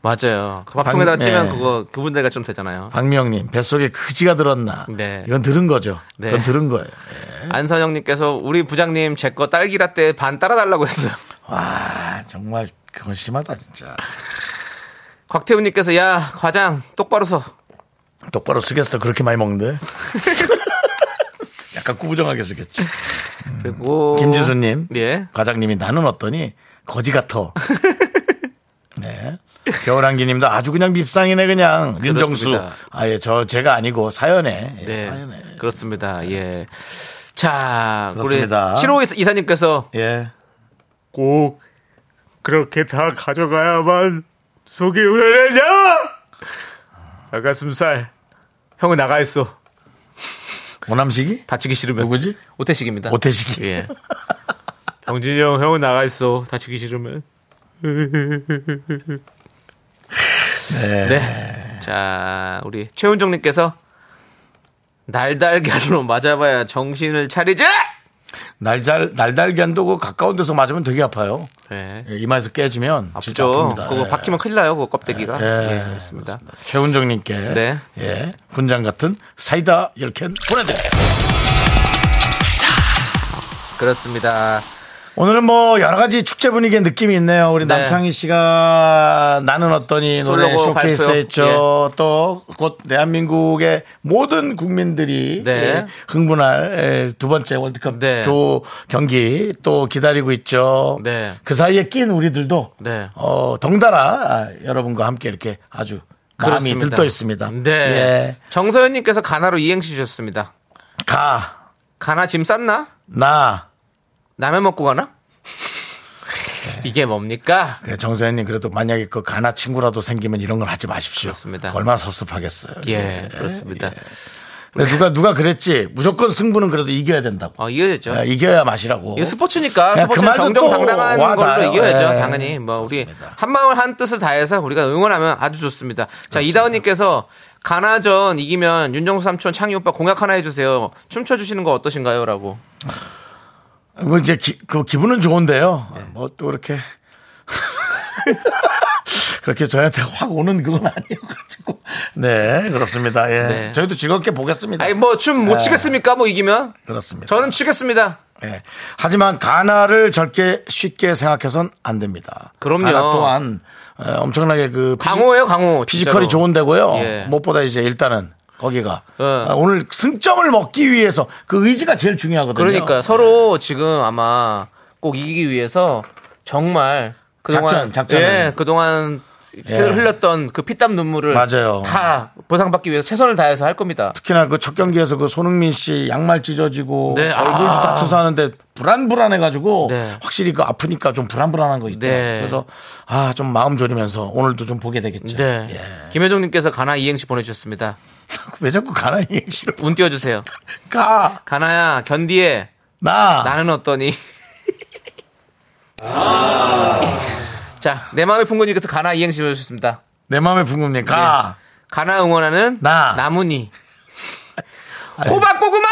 맞아요. 그 밥통에다 방- 치면 네. 그거 그분들가 좀 되잖아요. 박명님 뱃속에 그지가 들었나? 네. 이건 들은 거죠. 네. 이건 들은 거예요. 안선영님께서 우리 부장님 제 거 딸기 라떼 반 따라달라고 했어요. 와 정말 그건 심하다 진짜. 곽태훈님께서 야 과장 똑바로 서. 똑바로 쓰겠어 그렇게 많이 먹는데. 약간 꾸부정하게 쓰겠지. 그리고 김지수님. 예. 과장님이 나는 어떠니 거지 같아. 네. 겨울한기님도 아주 그냥 밉상이네 그냥 윤정수. 그렇습니다. 아예 저 제가 아니고 사연에 예, 네. 사연에. 그렇습니다. 예. 자, 그렇습니다. 우리 7호 이사님께서 예. 꼭 그렇게 다 가져가야만 속이 우려내냐? 닭가슴살 형은 나가 있어. 오남식이 다치기 싫으면 누구지? 오태식입니다. 오태식이. 예. 병진이 형 형은 나가 있어. 다치기 싫으면. 네. 자, 우리 최훈정님께서 날달걀로 맞아봐야 정신을 차리지. 날잘 날달걀도 그 가까운 데서 맞으면 되게 아파요. 네. 예, 이마에서 깨지면 진짜 아프죠. 아픕니다. 그거 예. 박히면 큰일 나요. 그 껍데기가. 예, 예, 그렇습니다. 최훈정 님께 네. 예 군장 같은 사이다 10캔 보내 드립니다. 그렇습니다. 오늘은 뭐 여러 가지 축제 분위기의 느낌이 있네요. 우리 네. 남창희 씨가 나는 어떠니 노래 솔로곡 쇼케이스 발표. 했죠. 또곧 대한민국의 모든 국민들이 네. 예, 흥분할 예, 두 번째 월드컵 네. 조 경기 또 기다리고 있죠. 네. 그 사이에 낀 우리들도 네. 어, 덩달아 아, 여러분과 함께 이렇게 아주 마음이 그렇습니다. 들떠 있습니다. 네. 예. 정서연님께서 가나로 이행시 주셨습니다. 가, 가나 짐 쌌나? 나. 라면 먹고 가나? 이게 뭡니까? 그래, 정서연님 그래도 만약에 그 가나 친구라도 생기면 이런 걸 하지 마십시오. 그렇습니다. 얼마나 섭섭하겠어요. 예, 그렇습니다. 근데 누가 누가 그랬지 무조건 승부는 그래도 이겨야 된다고. 어, 이겨야죠. 예, 이겨야 맛이라고. 이거 스포츠니까 또 정정당당한 와닿아요. 걸로 이겨야죠. 예. 당연히 뭐 우리. 한 마음 한 뜻을 다해서 우리가 응원하면 아주 좋습니다. 자 이다은님께서 가나전 이기면 윤정수 삼촌 창희 오빠 공약 하나 해주세요. 춤춰 주시는 거 어떠신가요?라고. 뭐 이제 기, 그 기분은 좋은데요. 네. 뭐또 이렇게 그렇게 저한테 확 오는 그건 아니어가지고. 네, 그렇습니다. 예. 네. 저희도 즐겁게 보겠습니다. 아니 뭐 춤 못 추겠습니까? 뭐 이기면 그렇습니다. 저는 추겠습니다. 예. 하지만 가나를 저렇게 쉽게 생각해서는 안 됩니다. 그럼요. 가나 또한 에, 엄청나게 그 피지- 강호예요, 강호. 피지컬이. 좋은 데고요. 예. 무엇보다 이제 일단은 거기가 예. 아, 오늘 승점을 먹기 위해서 그 의지가 제일 중요하거든요. 그러니까 서로 지금 아마 꼭 이기기 위해서 정말 그동안 작전, 작전을. 예, 그동안 예. 흘렸던 그 피땀 눈물을 맞아요. 다 보상받기 위해서 최선을 다해서 할 겁니다. 특히나 그 첫 경기에서 그 손흥민 씨 양말 찢어지고 네, 얼굴도 아. 다쳐서 하는데 불안불안해가지고 네. 확실히 그 아프니까 좀 불안불안한 거 있대요. 네. 그래서 아 좀 마음 졸이면서 오늘도 좀 보게 되겠죠. 네. 예. 김혜종님께서 가나 이행시 보내주셨습니다. 왜 자꾸 가나 얘기를 운 띄워주세요. 가. 가나야 견디에 나. 나는 어떠니? 자, 내 마음의 풍근님께서 가나 이행시 보내주셨습니다. 내 마음의 풍금님 가. 가나 응원하는 나. 나문희. 호박고구마!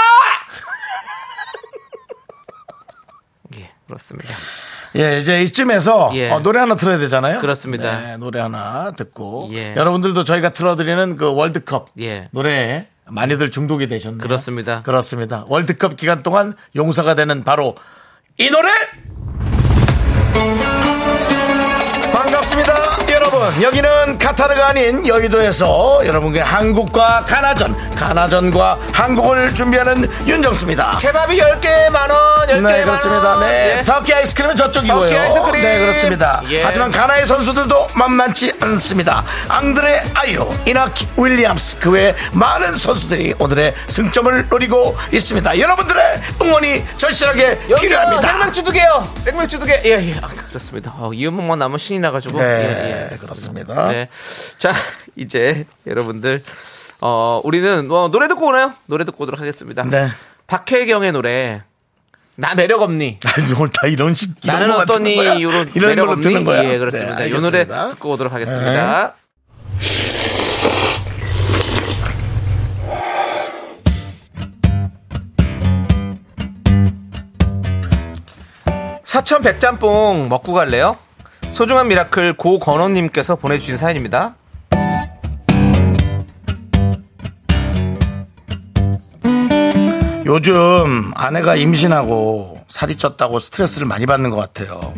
예, 그렇습니다. 예, 이제 이쯤에서 예. 어, 노래 하나 틀어야 되잖아요. 그렇습니다. 네, 노래 하나 듣고 예. 여러분들도 저희가 틀어드리는 그 월드컵 예. 노래에 많이들 중독이 되셨네요. 그렇습니다. 그렇습니다. 월드컵 기간 동안 용서가 되는 바로 이 노래 여러분 여기는 카타르가 아닌 여의도에서 여러분께 한국과 가나전 가나전과 한국을 준비하는 윤정수입니다 케밥이 10개 만원, 10개 네 그렇습니다 네 예. 터키 아이스크림은 저쪽이고요 터키 아이스크림. 네 그렇습니다 예. 하지만 가나의 선수들도 만만치 않습니다 앙드레 아유 이나키 윌리엄스 그 외 많은 선수들이 오늘의 승점을 노리고 있습니다 여러분들의 응원이 절실하게 필요합니다 생맥주 두 개요. 생맥주 두 개. 예, 예. 아, 그렇습니다. 어, 이 음악만 나면 신이 나가지고. 네, 예, 예, 그렇습니다. 네. 자, 이제 여러분들, 어, 우리는 뭐 노래 듣고 오나요? 노래 듣고 오도록 하겠습니다. 네. 박혜경의 노래. 나 매력 없니? 아니, 오늘 다 이런 식 이런 나는 어떠니? 이런 이런 매력 걸로? 듣는 거야 예, 그렇습니다. 네, 이 노래. 듣고 오도록 하겠습니다. 사천 백짬뽕 먹고 갈래요? 소중한 미라클 고건호님께서 보내주신 사연입니다. 요즘 아내가 임신하고 살이 쪘다고 스트레스를 많이 받는 것 같아요.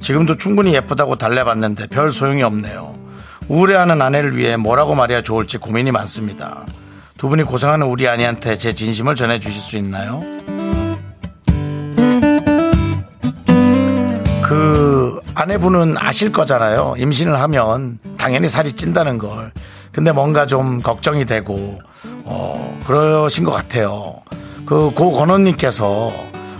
지금도 충분히 예쁘다고 달래봤는데 별 소용이 없네요. 우울해하는 아내를 위해 뭐라고 말해야 좋을지 고민이 많습니다. 두 분이 고생하는 우리 아내한테 제 진심을 전해주실 수 있나요? 그 아내분은 아실 거잖아요. 임신을 하면 당연히 살이 찐다는 걸. 근데 뭔가 좀 걱정이 되고 어 그러신 것 같아요. 그 고 건원님께서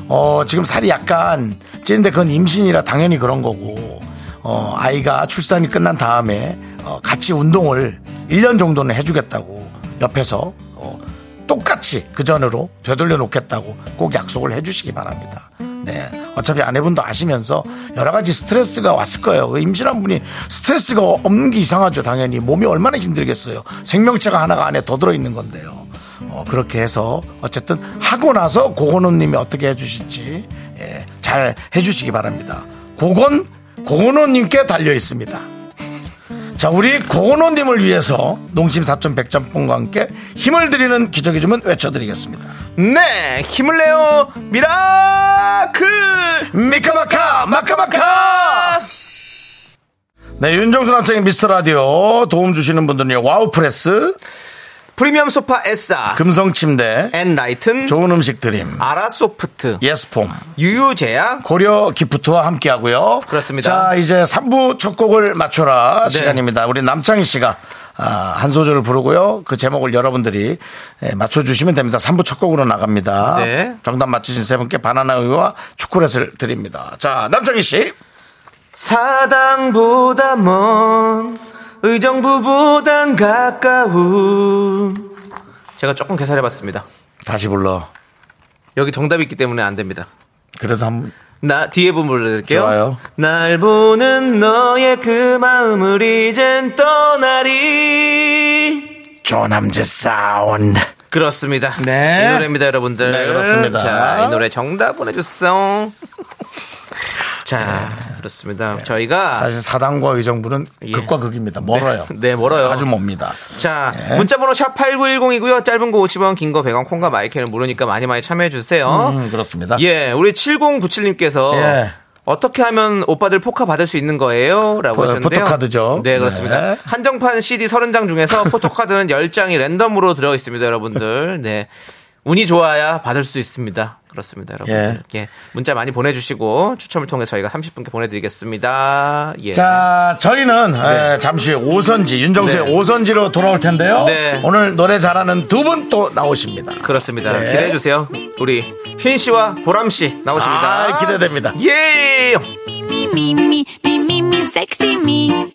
어 지금 살이 약간 찌는데 그건 임신이라 당연히 그런 거고 어 아이가 출산이 끝난 다음에 어 같이 운동을 1년 정도는 해주겠다고 옆에서 어 똑같이 그 전으로 되돌려 놓겠다고 꼭 약속을 해주시기 바랍니다. 네. 어차피 아내분도 아시면서 여러 가지 스트레스가 왔을 거예요. 그 임신한 분이 스트레스가 없는 게 이상하죠. 당연히. 몸이 얼마나 힘들겠어요. 생명체가 하나가 안에 더 들어 있는 건데요. 어, 그렇게 해서 어쨌든 하고 나서 고건호님이 어떻게 해주실지 예, 잘 해주시기 바랍니다. 고건, 고건호님께 달려 있습니다. 자, 우리 고건호님을 위해서 농심 사천 백짬뽕과 함께 힘을 드리는 기적의 주문 외쳐드리겠습니다. 네, 힘을 내요, 미라클! 미카마카 마카마카 네 윤정수 남창희의 미스터 라디오 도움 주시는 분들은요 와우프레스 프리미엄 소파 에싸, 금성 침대 엔라이튼, 좋은 음식 드림 아라소프트, 예스폼 유유제약, 고려 기프트와 함께하고요 그렇습니다. 자 이제 3부 첫 곡을 맞춰라 네. 시간입니다 우리 남창희 씨가 아, 한 소절을 부르고요. 그 제목을 여러분들이 예, 맞춰주시면 됩니다. 3부 첫 곡으로 나갑니다. 네. 정답 맞히신 세 분께 바나나 우유와 초콜릿을 드립니다. 자, 남창희 씨. 사당보다 먼 의정부보단 가까운 제가 조금 계산해봤습니다. 다시 불러. 여기 정답이 있기 때문에 안 됩니다. 그래도 한 나 뒤에 부분 불러드릴게요. 좋아요. 날 보는 너의 그 마음을 이젠 떠나리. 조남재 사운드. 그렇습니다. 네. 이 노래입니다, 여러분들. 네, 그렇습니다. 자, 이 노래 정답 보내주세요. 자, 그렇습니다. 저희가 사실 사당과 의정부는 예. 극과 극입니다. 멀어요. 네, 네, 멀어요. 아주 멉니다. 자, 문자 번호 샵 8910이고요. 짧은 거 50원, 긴 거 100원, 콩과 마이크는 무료니까 많이 많이 참여해 주세요. 음, 그렇습니다. 예, 우리 7097님께서 예. 어떻게 하면 오빠들 포카 받을 수 있는 거예요? 라고 포- 하셨는데요. 포토카드죠. 네, 그렇습니다. 네. 한정판 CD 30장 중에서 포토카드는 10장이 랜덤으로 들어 있습니다, 여러분들. 네. 운이 좋아야 받을 수 있습니다. 그렇습니다, 여러분들. 예. 문자 많이 보내주시고 추첨을 통해 저희가 30분께 보내드리겠습니다. 예. 자, 저희는 에, 잠시 오선지, 윤정수의 네. 오선지로 돌아올 텐데요. 네. 오늘 노래 잘하는 두 분 또 나오십니다. 그렇습니다. 네. 기대해 주세요. 우리 휘인 씨와 보람 씨 나오십니다. 아, 기대됩니다. 예. me, sexy me. Me,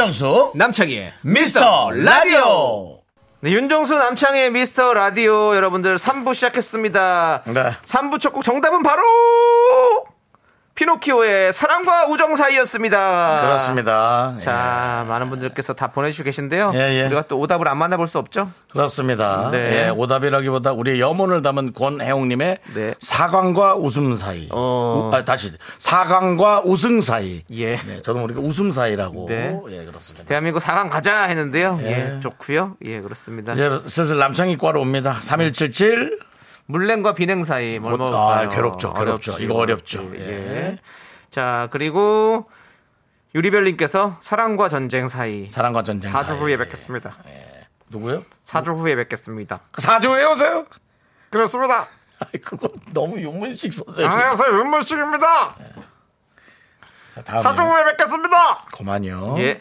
윤정수, 남창희의 미스터 라디오. 네, 윤정수 남창희의 미스터 라디오 여러분들 3부 시작했습니다. 네. 3부 첫 곡 정답은 바로 피노키오의 사랑과 우정 사이였습니다. 그렇습니다. 자, 많은 분들께서 다 보내주시고 계신데요. 예, 예. 우리가 또 오답을 안 만나볼 수 없죠? 그렇습니다. 네. 예, 오답이라기보다 우리 염원을 담은 권혜웅님의 네. 사광과 웃음 사이. 어. 우- 아, 다시 사광과 우승 사이. 예. 네, 저도 모르게 웃음 사이라고. 네. 예, 그렇습니다. 대한민국 4강 가자 했는데요. 예. 예, 좋고요. 예, 그렇습니다. 이제 슬슬 남창희 과로 옵니다. 3177. 물냉과 비냉 사이 뭘 아? 괴롭죠, 괴롭죠. 어렵지요. 이거 어렵죠. 예. 예. 자, 그리고 유리별님께서 사랑과 전쟁 사이. 사랑과 전쟁 4주 사이. 후에 뵙겠습니다. 누구요? 4주 후에 뵙겠습니다. 그 사주에 오세요. 그렇습니다. 아이, 그건 너무 윤문식 선생님. 안녕하세요. 윤모식입니다. 자, 다음에. 4주 후에 뵙겠습니다. 그만요. 예.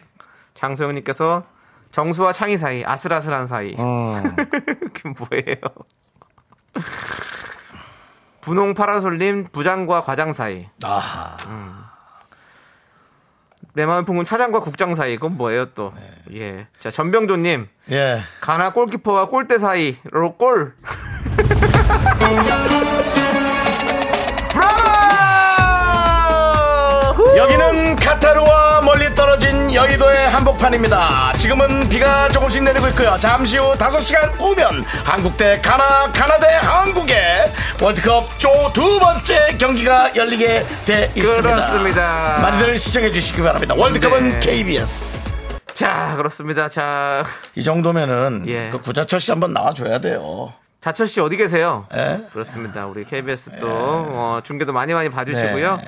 장소영님께서 정수와 창희 사이, 아슬아슬한 사이. 어. 그게 뭐예요? 분홍 파라솔님 부장과 과장 사이. 아하. 내 마음 품은 차장과 국장 사이. 그건 뭐예요 또? 네. 예. 자 전병조님 예. 가나 골키퍼와 골대 사이로 골. 브라보! 여기는 카타르와 멀리 여의도의 한복판입니다. 지금은 비가 조금씩 내리고 있고요. 잠시 후 5시간 후면 한국 대 가나, 가나 대 한국의 월드컵 조 두 번째 경기가 열리게 돼 있습니다. 그렇습니다. 많이들 시청해 주시기 바랍니다. 월드컵은 네. KBS. 자 그렇습니다. 자 이 정도면은 예. 그 구자철 씨 한번 나와줘야 돼요. 자철 씨 어디 계세요? 예? 그렇습니다. 우리 KBS 또 어, 중계도 많이 많이 봐주시고요.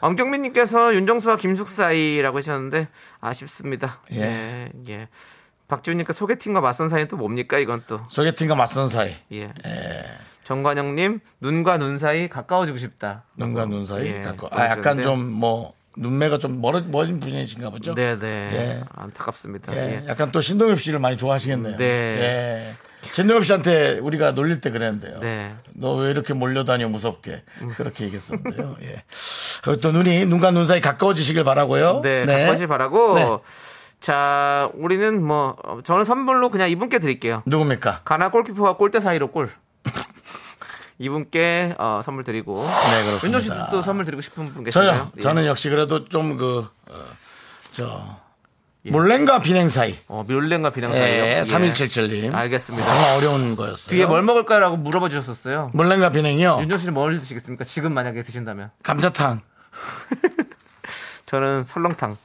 엄경민님께서 윤정수와 김숙 사이라고 하셨는데 아쉽습니다. 예. 예, 예. 박지훈님께 소개팅과 맞선 사이는 또 뭡니까 이건 또. 소개팅과 맞선 사이. 예. 정관영님 눈과 눈 사이 가까워지고 싶다. 눈과 눈 사이. 예, 갖고. 아, 약간. 좀 뭐 눈매가 좀 멀어, 멀어진 분이신가 보죠? 네네. 예. 안타깝습니다. 예, 예. 약간 또 신동엽 씨를 많이 좋아하시겠네요. 네. 예. 신동엽 씨한테 우리가 놀릴 때 그랬는데요. 네. 너 왜 이렇게 몰려다녀 무섭게 그렇게 얘기했었는데요. 예. 또 눈이 눈과 눈 사이 가까워지시길 바라고요. 네, 가까워지 바라고. 네. 자, 우리는 뭐 어, 저는 선물로 그냥 이분께 드릴게요. 누굽니까? 가나 골키퍼와 골대 사이로 골. 이분께 어, 선물 드리고. 네, 그렇습니다. 윤정 씨도 또 선물 드리고 싶은 분 계신가요? 저요. 예. 저는 역시 그래도 좀 그, 어, 저, 몰랭과 비냉 사이. 어, 밀랭과 비냉 사이요. 예, 3177님. 알겠습니다. 정말 어려운 거였어요. 뒤에 뭘 먹을까라고 물어봐 주셨었어요. 몰랭과 비냉이요. 윤정 씨는 뭘 드시겠습니까? 지금 만약에 드신다면. 감자탕. 저는 설렁탕.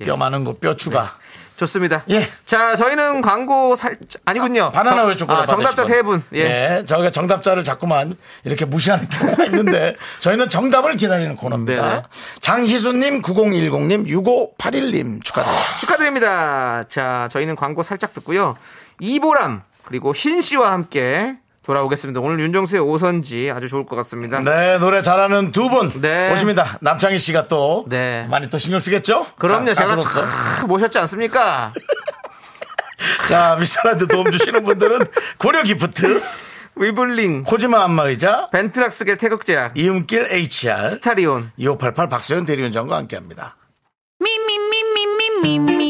예. 뼈 많은 거, 뼈 추가. 좋습니다. 예. 자, 저희는 광고 살 아니군요. 바나나 정- 우유 초콜릿 아, 정답자. 세 분. 예. 예. 저희가 정답자를 자꾸만 이렇게 무시하는 경우가 있는데 저희는 정답을 기다리는 코너입니다. 네네. 장희수님, 9010님, 6581님 축하드립니다. 축하드립니다. 자, 저희는 광고 살짝 듣고요. 이보람 그리고 흰 씨와 함께 돌아오겠습니다. 오늘 윤정수의 오선지 아주 좋을 것 같습니다. 네, 노래 잘하는 두 분 네. 오십니다. 남창희 씨가 또 네. 많이 또 신경 쓰겠죠? 그럼요. 가- 제가. 다 모셨지 않습니까? 자, 미스터라디오 도움 주시는 분들은 고려 기프트, 위블링, 코지마 안마의자, 벤트락스겔 태극제약, 이음길 HR, 스타리온. 2588 박소연 대리운전과 함께합니다. Me,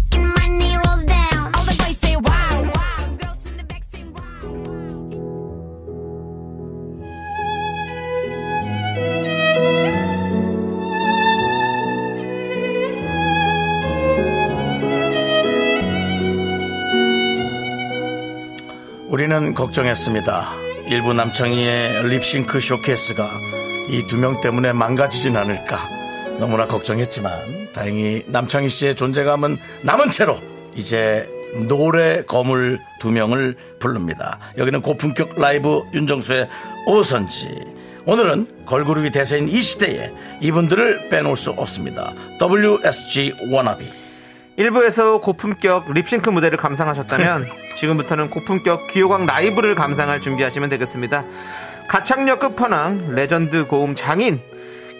우리는 걱정했습니다. 1부 남창희의 립싱크 쇼케이스가 이 두 명 때문에 망가지진 않을까 너무나 걱정했지만 다행히 남창희 씨의 존재감은 남은 채로 이제 노래 거물 두 명을 부릅니다. 여기는 고품격 라이브 윤정수의 오선지. 오늘은 걸그룹이 대세인 이 시대에 이분들을 빼놓을 수 없습니다. WSG 워너비. 1부에서 고품격 립싱크 무대를 감상하셨다면 지금부터는 고품격 귀 호강 라이브를 감상할 준비하시면 되겠습니다. 가창력 끝판왕 레전드 고음 장인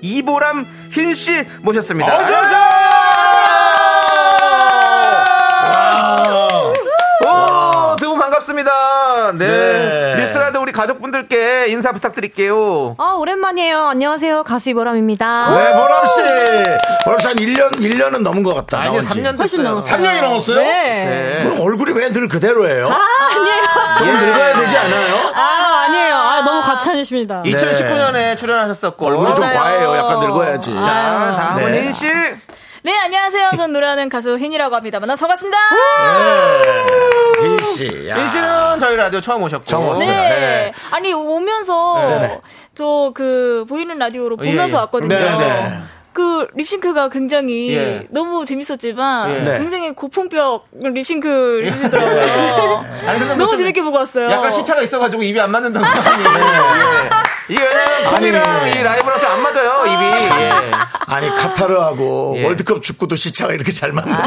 이보람 흰 씨 모셨습니다. 오, 두분 반갑습니다. 네. 네. 미스라드 우리 가족분들께 인사 부탁드릴게요. 아, 오랜만이에요. 안녕하세요. 가수 이보람입니다. 네, 보람씨. 보람씨 한 1년, 1년은 넘은 것 같다. 지. 3년 훨씬. 넘었어요. 3년이 넘었어요? 네. 네. 그럼 얼굴이 왜 늘 그대로예요? 아니에요. 조금 늙어야 되지 않아요? 아, 아니에요. 아, 너무 과찬이십니다. 2019년에 출연하셨었고 얼굴이 좀 맞아요. 과해요. 약간 늙어야지. 자, 다음은 네. 흰씨. 네, 안녕하세요. 전 노래하는 가수 흰이라고 합니다. 만나서 반갑습니다. 흰씨. 야. 흰씨는 저희 라디오 처음 오셨고. 처음 왔어요. 네. 네. 아니, 오면서 네네. 저그 보이는 라디오로 예, 보면서 예. 왔거든요. 네네. 그 립싱크가 굉장히 예. 너무 재밌었지만 예. 네. 굉장히 고품격 립싱크 해주시더라고요. 아니, 근데 뭐 너무 좀 재밌게 보고 왔어요. 약간 시차가 있어가지고 입이 안 맞는다고. 예. 이게 왜냐면. 이 라이브랑 좀 안 맞아요, 입이. 예. 아니, 카타르하고 예. 월드컵 축구도 시차가 이렇게 잘 맞는데.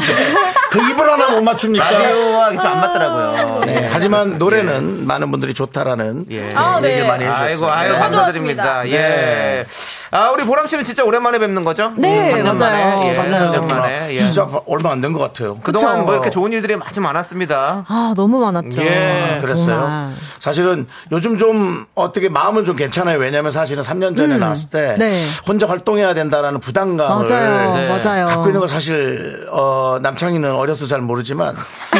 그 입을 하나 못 맞춥니까? 라디오와 좀안 맞더라고요. 네, 하지만 노래는 많은 분들이 좋다라는 예. 네, 아, 네. 얘기를 많이 해주셨어요. 아이고, 아이고, 네. 감사드립니다. 예. 네. 아, 우리 보람 씨는 진짜 오랜만에 뵙는 거죠? 네, 3년 맞아요. 만에. 예, 맞아요. 3년 만에. 예. 진짜 얼마 안 된 것 같아요. 그동안 그쵸. 뭐 이렇게 좋은 일들이 아주 많았습니다. 아, 너무 많았죠. 예, 그랬어요. 정말. 사실은 요즘 좀 어떻게 마음은 좀 괜찮아요. 왜냐하면 사실은 3년 전에 나왔을 때 네. 혼자 활동해야 된다라는 부담감을 맞아요. 네. 맞아요. 갖고 있는 거 사실 어, 남창희는 어려서 잘 모르지만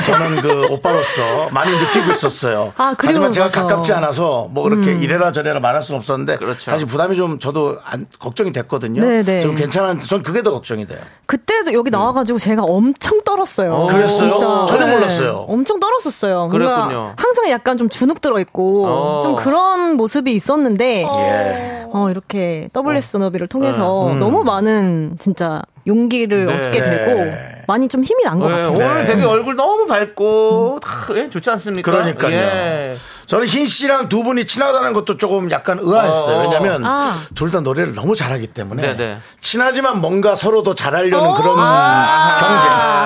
저는 그 오빠로서 많이 느끼고 있었어요. 아, 그리고 하지만 제가 맞아. 가깝지 않아서 뭐 그렇게 이래라 저래라 말할 수는 없었는데 그렇죠. 사실 부담이 좀 저도 안- 걱정이 됐거든요. 네네. 좀 괜찮았는데 전 그게 더 걱정이 돼요. 그때도 여기 나와가지고 제가 엄청 떨었어요. 그랬어요? 전혀 몰랐어요. 엄청 떨었었어요. 그랬군요. 뭔가 항상 약간 좀 주눅 들어 있고 어. 좀 그런 모습이 있었는데 예. 어, 이렇게 WS 너비를 통해서 너무 많은 진짜 용기를 네. 얻게 네. 되고 많이 좀 힘이 난것 예, 같아요. 오늘 되게 얼굴 너무 밝고 다, 예, 좋지 않습니까? 그러니까요. 예. 저는 흰 씨랑 두 분이 친하다는 것도 조금 약간 의아했어요. 어. 왜냐면 아. 둘 다 노래를 너무 잘하기 때문에 네네. 친하지만 뭔가 서로 더 잘하려는 어? 그런 아.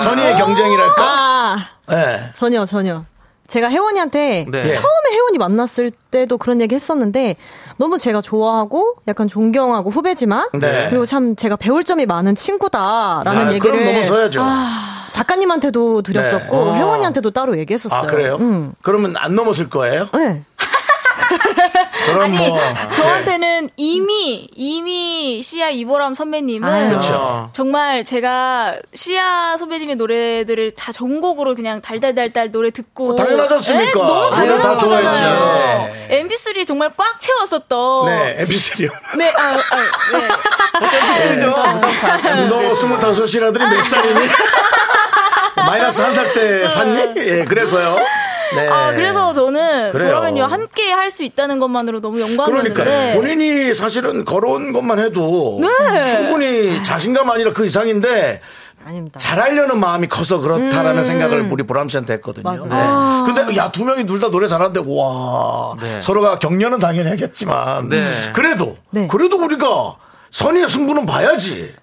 경쟁, 선의의 경쟁이랄까? 아, 네. 전혀, 전혀. 제가 혜원이한테 네. 처음에 혜원이 만났을 때도 그런 얘기 했었는데 너무 제가 좋아하고 약간 존경하고 후배지만 네. 그리고 참 제가 배울 점이 많은 친구다라는 아, 얘기를 그럼 넘어서야죠. 작가님한테도 드렸었고 네. 어. 혜원이한테도 따로 얘기했었어요. 아, 그래요? 음. 그러면 안 넘었을 거예요? 네. 아니 뭐. 저한테는 이미 이미 시아 이보람 선배님은 아유. 그렇죠. 정말 제가 시아 선배님의 노래들을 다 전곡으로 그냥 달달달달 노래 듣고 어, 당연하지 않습니까? 네, 너무 당연한. 거잖아요. 네. MP3 정말 꽉 채웠었던 네, MP3요. 네, 아, 아, 네. 너 스물다섯 이라 아들이 몇 살이니? 마이너스 한 살 때 샀니? 예, 그래서요. 네. 아, 그래서 저는 그래요. 보라매니와 함께 할 수 있다는 것만으로 너무 영광이었는데 그러니까 본인이 사실은 걸어온 것만 해도 네. 충분히 자신감 아니라 그 이상인데 아닙니다. 잘하려는 마음이 커서 그렇다라는 생각을 우리 보람 씨한테 했거든요. 맞아요. 네. 아. 근데 야 두 명이 둘 다 노래 잘하는데 와 네. 서로가 격려는 당연히 하겠지만 네. 그래도 네. 그래도 우리가 선의의 승부는 봐야지.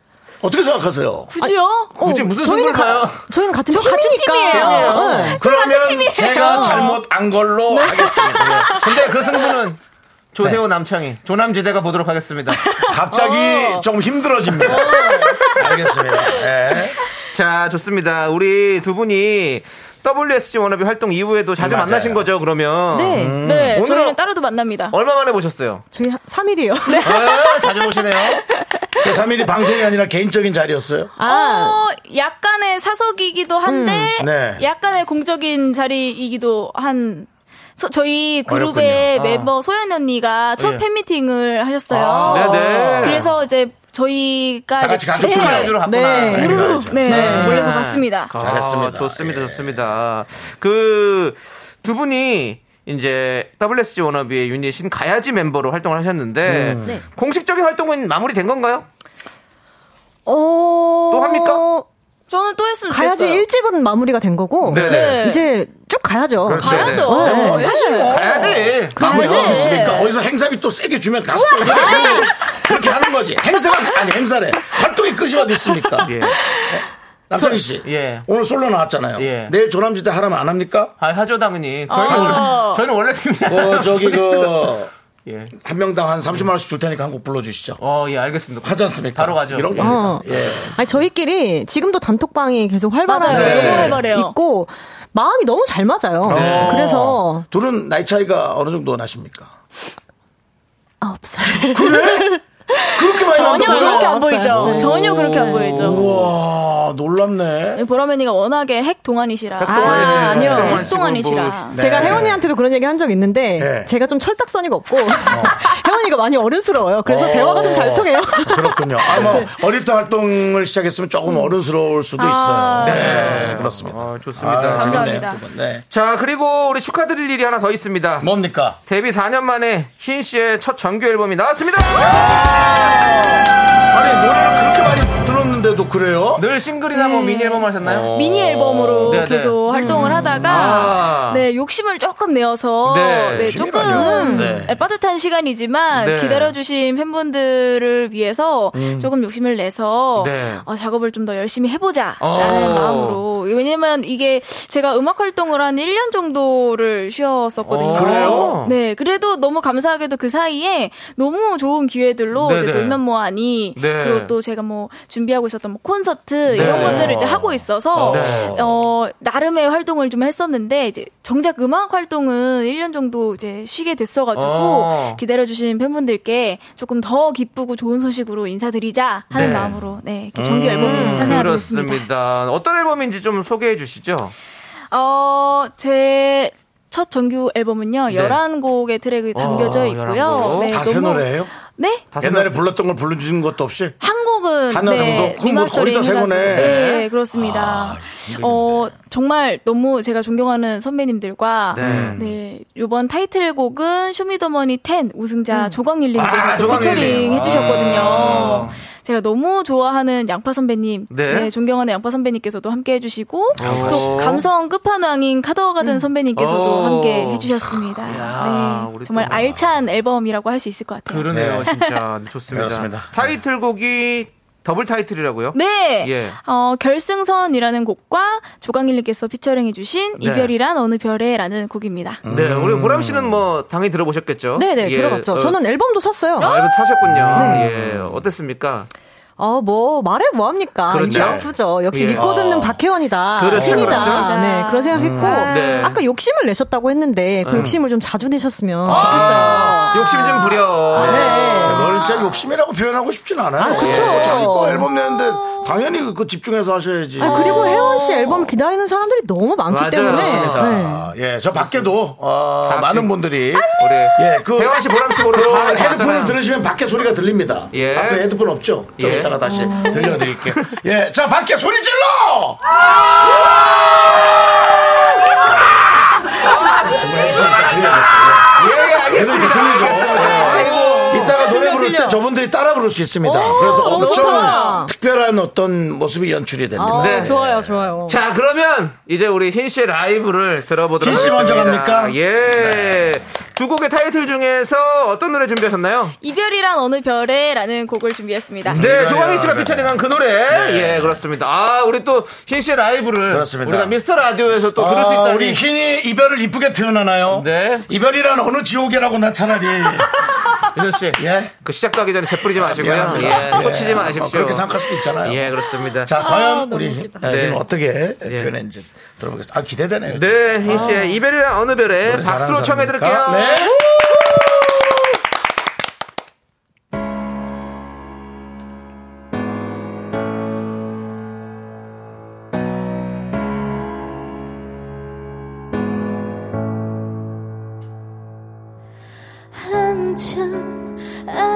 어떻게 생각하세요? 굳이요? 굳이 무슨 저희는 봐요? 저희는 같은 저 같은 팀이니까. 팀이에요. 네. 그러면 팀이에요. 제가 잘못 안 걸로 하겠습니다. 근데 그 승부는 조세호 남창희, 조남지대가 보도록 하겠습니다. 갑자기 조금 힘들어집니다. 알겠습니다. 네. 자, 좋습니다. 우리 두 분이 WSG 워너비 활동 이후에도 자주 맞아요. 만나신 거죠, 그러면? 네. 네, 오늘은- 저희는 따로도 만납니다. 얼마 만에 보셨어요? 저희 3일이요. 아, 자주 보시네요. 그 3일이 방송이 아니라 개인적인 자리였어요. 아, 어, 약간의 사석이기도 한데, 음, 네. 약간의 공적인 자리이기도 한, 소- 저희 그룹의 어렵군요. 아. 멤버 소연 언니가 첫 예. 팬미팅을 하셨어요. 아, 네네. 그래서 이제 저희가 다 같이 가족 네. 출연을 해주러 갔구나. 네. 당연히 가야죠. 네, 네. 몰려서 봤습니다. 아, 잘했습니다. 좋습니다, 예. 좋습니다. 그 두 분이 이제 WSG 워너비의 유닛인 가야지 멤버로 활동을 하셨는데 음. 네. 공식적인 활동은 마무리된 건가요? 어. 또 합니까? 저는 또 했으면 가야지 좋겠어요. 1집은 마무리가 된 거고. 네네. 네. 이제 쭉 가야죠. 그렇죠. 가야죠. 네. 뭐 사실 뭐 가야지. 가야지. 어딨습니까? 어디서 행사비 또 세게 주면 가서 또 그렇게 하는 거지. 행사가 아니 행사래. 활동이 끝이 어디 있습니까? 예. 남창희 씨, 예. 오늘 솔로 나왔잖아요. 예. 내일 조남지대 하라면 안 합니까? 아, 하죠, 당연히. 저희는, 아. 저희는 원래 팀이야. 어 저기 그 예. 한 명당 한 30만 원씩 줄 테니까 한 곡 불러주시죠. 어, 예, 알겠습니다. 하지 않습니까? 바로 가죠. 이런 예. 겁니다. 어. 예. 아니 저희끼리 지금도 단톡방이 계속 활발하게. 네. 있고 마음이 너무 잘 맞아요. 어. 그래서 둘은 나이 차이가 어느 정도 나십니까? 아홉 살. 그 렇게 많이 전혀? 그렇게 안 보이죠. 네. 전혀 그렇게 안 보이죠. 우와 놀랍네. 보라매니가 워낙에 핵 동안이시라. 핵동안이시라. 아, 아니요. 핵동안 핵 동안이시라. 네. 제가 혜원이한테도 그런 얘기 한 적 있는데 네. 제가 좀 철딱서니가 없고 혜원이가 많이 어른스러워요. 그래서 어. 대화가 좀 잘 통해요. 그렇군요. 아마 어릴 때 활동을 시작했으면 조금 어른스러울 수도 있어요. 네, 그렇습니다. 어, 좋습니다. 아, 재밌네요, 감사합니다. 네. 자, 그리고 우리 축하드릴 일이 하나 더 있습니다. 뭡니까? 데뷔 4년 만에 흰 씨의 첫 정규 앨범이 나왔습니다. 아니 노래를 그렇게 많이 들었는데도 그래요? 늘 싱글이나 뭐 네. 미니 앨범 하셨나요? 미니 앨범으로 네네. 계속 활동을 하다가 아. 네 욕심을 조금 내어서 네, 네. 조금 네. 빠듯한 시간이지만 네. 기다려주신 팬분들을 위해서 조금 욕심을 내서 네. 어, 작업을 좀 더 열심히 해보자 라는 어. 마음으로 왜냐면 이게 제가 음악 활동을 한 1년 정도를 쉬었었거든요. 어. 그래요? 네, 그래도 너무 감사하게도 그 사이에 너무 좋은 기회들로 네네. 이제 놀면 뭐하니 네. 그리고 또 제가 뭐 준비하고 있었 던 뭐 콘서트 네. 이런 것들을 이제 하고 있어서 네. 어 나름의 활동을 좀 했었는데 이제 정작 음악 활동은 1년 정도 이제 쉬게 됐어가지고 어. 기다려주신 팬분들께 조금 더 기쁘고 좋은 소식으로 인사드리자 하는 네. 마음으로 네 이렇게 정규 앨범을 탄생하게 됐습니다. 그렇습니다. 어떤 앨범인지 좀 소개해 주시죠. 어, 제 첫 정규 앨범은요, 네. 11곡의 트랙이 담겨져 어, 있고요. 11곡. 네, 다 새 너무- 노래예요? 네? 다 옛날에 불렀던 걸 불러주신 것도 없이? 한 곡은 하나 네, 정도? 그럼 뭐 거의 다 새 리마스터링 거네. 해가지고. 네, 그렇습니다. 아, 어, 정말 너무 제가 존경하는 선배님들과 네. 네, 요번 타이틀곡은 쇼미더머니 10 우승자 조광일 님께서 아, 또 조광일 님. 피처링 아. 해주셨거든요. 제가 너무 좋아하는 양파 선배님, 네. 네, 존경하는 양파 선배님께서도 함께 해주시고 오. 또 감성 끝판왕인 카더가든 선배님께서도 오. 함께 해주셨습니다. 야, 네, 정말 또- 알찬 앨범이라고 할 수 있을 것 같아요. 그러네요, 네. 진짜 좋습니다. 그렇습니다. 타이틀곡이 더블 타이틀이라고요? 네. 예. 어, 결승선이라는 곡과 조광일님께서 피처링 해주신 네. 이별이란 어느 별에라는 곡입니다. 네, 우리 보람 씨는 뭐 당연히 들어보셨겠죠? 네네, 예, 들어봤죠. 어, 저는 앨범도 샀어요. 아, 앨범 사셨군요. 네. 예, 어땠습니까? 어, 뭐, 말해 뭐합니까. 그렇죠. 입이 아프죠. 역시 예. 믿고 듣는 박혜원이다. 그렇죠, 힘이다. 그렇죠. 네, 그런 생각했고. 네. 아까 욕심을 내셨다고 했는데, 그 음. 욕심을 좀 자주 내셨으면 아, 욕심 좀 부려. 네. 그걸 진짜 욕심이라고 표현하고 싶진 않아요. 아, 그쵸. 예, 자기 거 앨범 내는데 당연히 그 집중해서 하셔야지. 아, 그리고 혜원 씨 앨범 기다리는 사람들이 너무 많기 맞아요. 때문에. 그렇습니다. 네. 예, 저 밖에도 어, 다 많은 분들이 우리 예, 그 혜원 씨, 보람 씨그다 헤드폰을. 들으시면 밖에 소리가 들립니다. 예. 앞에 헤드폰 없죠? 좀 예. 이따가 다시 들려드릴게요. 예, 자 밖에 소리 질러! 예, 예, 알겠습니다. 들리죠? 부를 때 저분들이 따라 부를 수 있습니다. 그래서 엄청 좋다. 특별한 어떤 모습이 연출이 됩니다. 아, 네. 좋아요, 좋아요. 자, 그러면 이제 우리 흰 씨의 라이브를 들어보도록 흰씨 하겠습니다. 먼저 갑니까? 네. 예. 두 곡의 타이틀 중에서 어떤 노래 준비하셨나요? 이별이란 어느 별에라는 곡을 준비했습니다. 네, 조광희 씨가 네. 피처링한 그 노래. 예, 그렇습니다. 아, 우리 또 흰 씨의 라이브를 그렇습니다. 우리가 미스터 라디오에서 또 들을 수 아, 있다니. 우리 흰이 이별을 이쁘게 표현하나요? 네. 이별이란 어느 지옥이라고 난 차라리 윤정 씨. 예. 그 시작도 하기 전에 재뿌리지 마시고요. 미안합니다. 예, 소치지 예. 마십시오. 어, 그렇게 생각할 수도 있잖아요. 예, 그렇습니다. 자, 과연 우리 흰- 예, 네. 어떻게 예. 표현했는지 들어보겠습니다. 아, 기대되네요. 네, 흰 씨의 이별이란 어느 별에 박수로 잘하는 청해 사람이니까. 드릴게요. 네.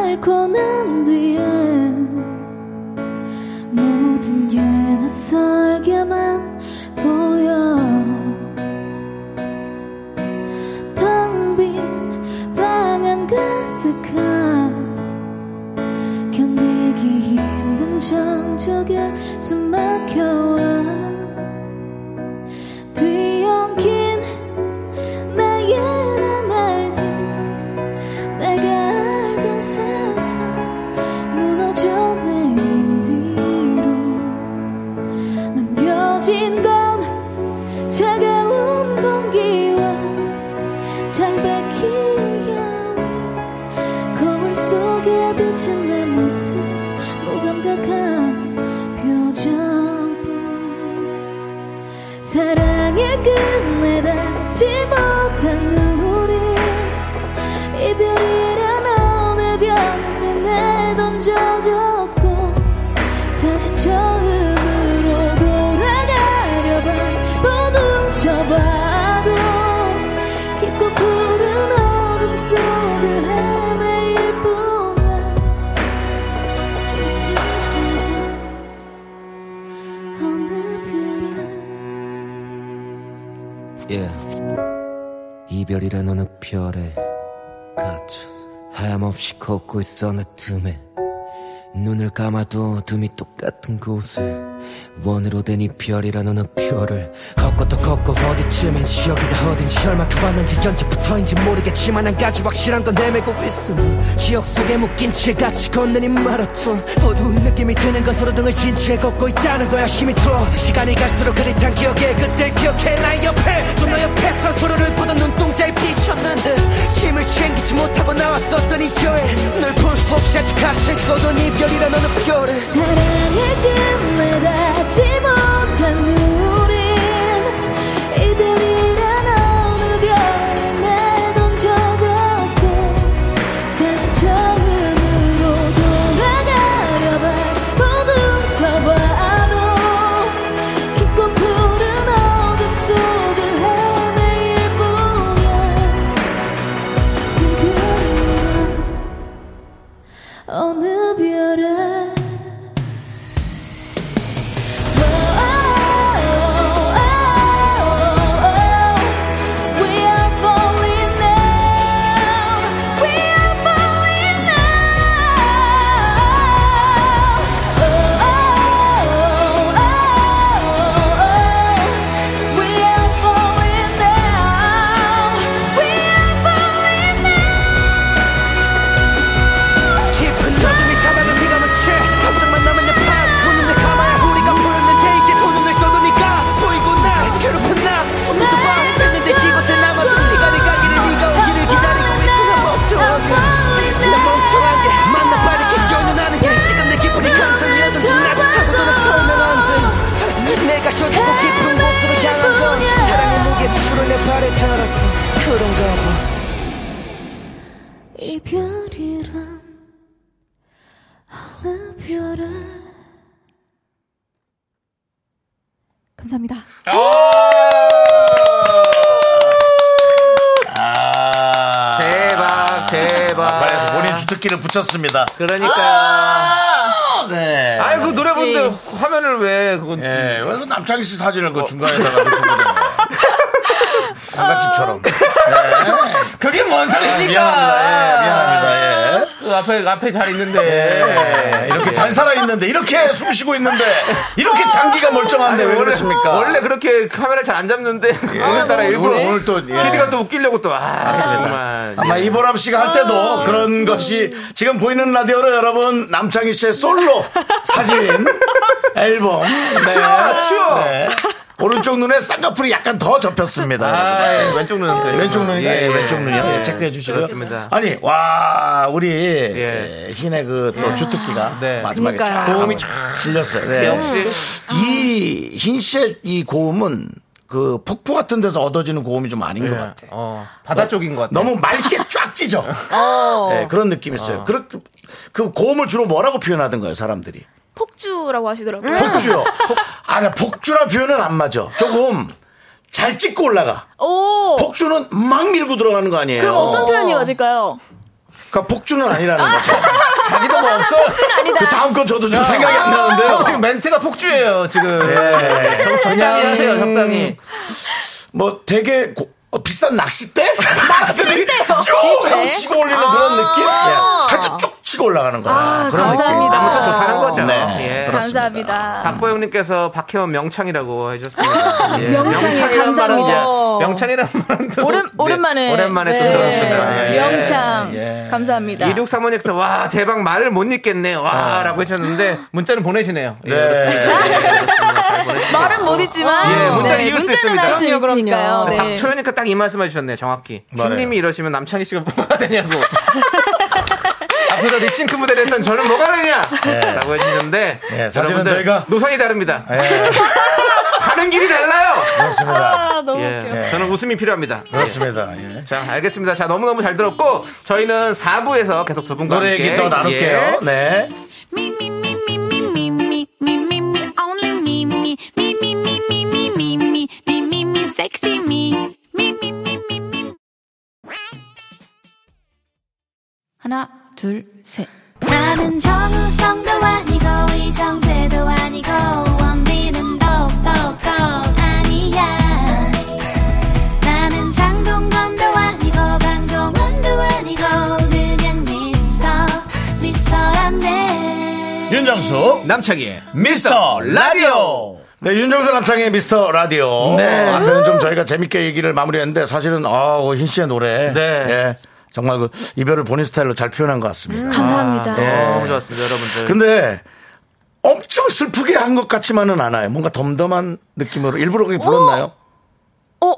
앓고 난 뒤에 모든 게 낯설 사랑의 끝내 닿지 못한 우린 이별이란 어느 별에 갇혀 하염없이 걷고 있어 내 틈에 눈을 감아도 어둠이 똑같은 곳에 원으로 된 이별이란 어느 별을 걷고 또 걷고 어디쯤엔 여기가 어딘지 얼마큼 왔는지 언제부터인지 모르겠지만 한 가지 확실한 건 내매고 있어 기억 속에 묶인 채 같이 걷는 이 마라톤 어두운 느낌이 드는 건 서로 등을 진채 걷고 있다는 거야 힘이 더 시간이 갈수록 흐릿한 기억에 그댈 기억해 나의 옆에 또 너 옆에서 서로를 보던 눈동자에 비쳤는데 힘을 챙기지 못하고 나왔었던 이 여행 널볼 수 없이 아직 갇혀있어도 이별이란 어느 별에 사랑의 끝내 닿지 못한 우 주특기를 붙였습니다. 그러니까. 네. 아이, 그 노래 부르는데 화면을 왜, 그건. 예, 왜 남창희 씨 사진을 그 중간에다가 넣고 그래요? 상가집처럼. 그게 뭔 소리입니까? 미안합니다. 예, 미안합니다. 예. 그 앞에, 앞에 잘 있는데. 예, 이렇게 잘 살아 있는데 이렇게 숨 쉬고 있는데 이렇게 장기가 멀쩡한데 왜 그러십니까? 원래 그렇게 카메라 잘 안 잡는데 오늘따라 일부러 오늘, 또 예. PD가 또 웃기려고 또 아, 맞습니다. 정말 아마 이보람 씨가 할 때도 그런 것이 지금 보이는 라디오로 여러분 남창희 씨의 솔로 사진 앨범 네. 치워. 네. 오른쪽 눈에 쌍꺼풀이 약간 더 접혔습니다. 아, 예, 왼쪽 눈은 그래요. 왼쪽 눈이 예. 왼쪽 눈이요. 예, 예, 체크해 주시고요. 그렇습니다. 아니 와 우리 예. 예, 흰의 그 또 주특기가 네. 마지막에 쫙. 고음이 실렸어요. 네. 역시 이 흰 씨의 이 고음은 그 폭포 같은 데서 얻어지는 고음이 좀 아닌 것 예. 같아. 어, 바다 쪽인 것 같아. 너무 맑게 쫙 찢어. 네, 그런 느낌이 있어요. 그, 그 고음을 주로 뭐라고 표현하던가요, 사람들이? 폭주라고 하시더라고요. 폭주요. 아니, 폭주란 표현은 안 맞아. 조금 잘 찍고 올라가. 오. 폭주는 막 밀고 들어가는 거 아니에요. 그럼 어떤 표현이 맞을까요? 그러니까 폭주는 아니라는 거죠. 자기도 뭐 없어. 아니다. 그 다음 건 저도 좀 생각이 안 나는데요. 지금 멘트가 폭주예요, 지금. 예. 적- 적당히 하세요, 적당히. 뭐 되게 고- 어, 비싼 낚싯대? 낚싯대요. 쭉 하고 치고 올리는 그런 느낌? 예. 아주 쭉 치고 올라가는 거야. 그런 감사합니다. 아무튼 좋다는 거죠. 네. 예. 그렇습니다. 감사합니다. 박보영님께서 박혜원 명창이라고 해주셨습니다. 예. 명창이 감사합니다. 말은, 예. 명창이란 말은 또 오랜, 네, 오랜만에. 오랜만에 또 네. 들었습니다. 예. 명창. 예. 감사합니다. 2635님께서 와 대박 말을 못 읽겠네 와 라고 해주셨는데 문자는 보내시네요. 예, 네. 예. 말은 못 있지만. 예, 문자는 네, 이을 수 문자는 있습니다. 할수 그럼요, 있으니까요. 네. 박초연이니까 딱 이 말씀 해주셨네요 정확히. 말해요. 킴님이 이러시면 남창희 씨가 뭐가 되냐고. 앞에서 립싱크 무대를 했던 저는 뭐가 되냐? 라고 해주는데 네, 사실은 저희가 노선이 다릅니다. 가는 길이 달라요. 그렇습니다. 아, 너무 예. 웃겨 저는 웃음이 필요합니다. 그렇습니다. 예. 자, 알겠습니다. 자, 너무너무 잘 들었고 저희는 4부에서 계속 두 분과 노래 함께 얘기 또 나눌게요. 네. 하나 둘, 셋. 나는 정우성도 아니고 이정재도 아니고 원빈은 더욱더 아니야 나는 장동건도 아니고 강동원도 아니고 그냥 미스터 미스터란데 윤정수 남창희의 미스터 라디오. 네, 윤정수 남창의 미스터 라디오. 네. 앞에는 좀 저희가 재밌게 얘기를 마무리했는데 사실은 아, 흰 씨의 노래. 네. 예. 정말 그 이별을 본인 스타일로 잘 표현한 것 같습니다. 감사합니다. 예. 너무 좋았습니다, 여러분들. 근데 엄청 슬프게 한 것 같지만은 않아요. 뭔가 덤덤한 느낌으로 일부러 그렇게 불렀나요? 어,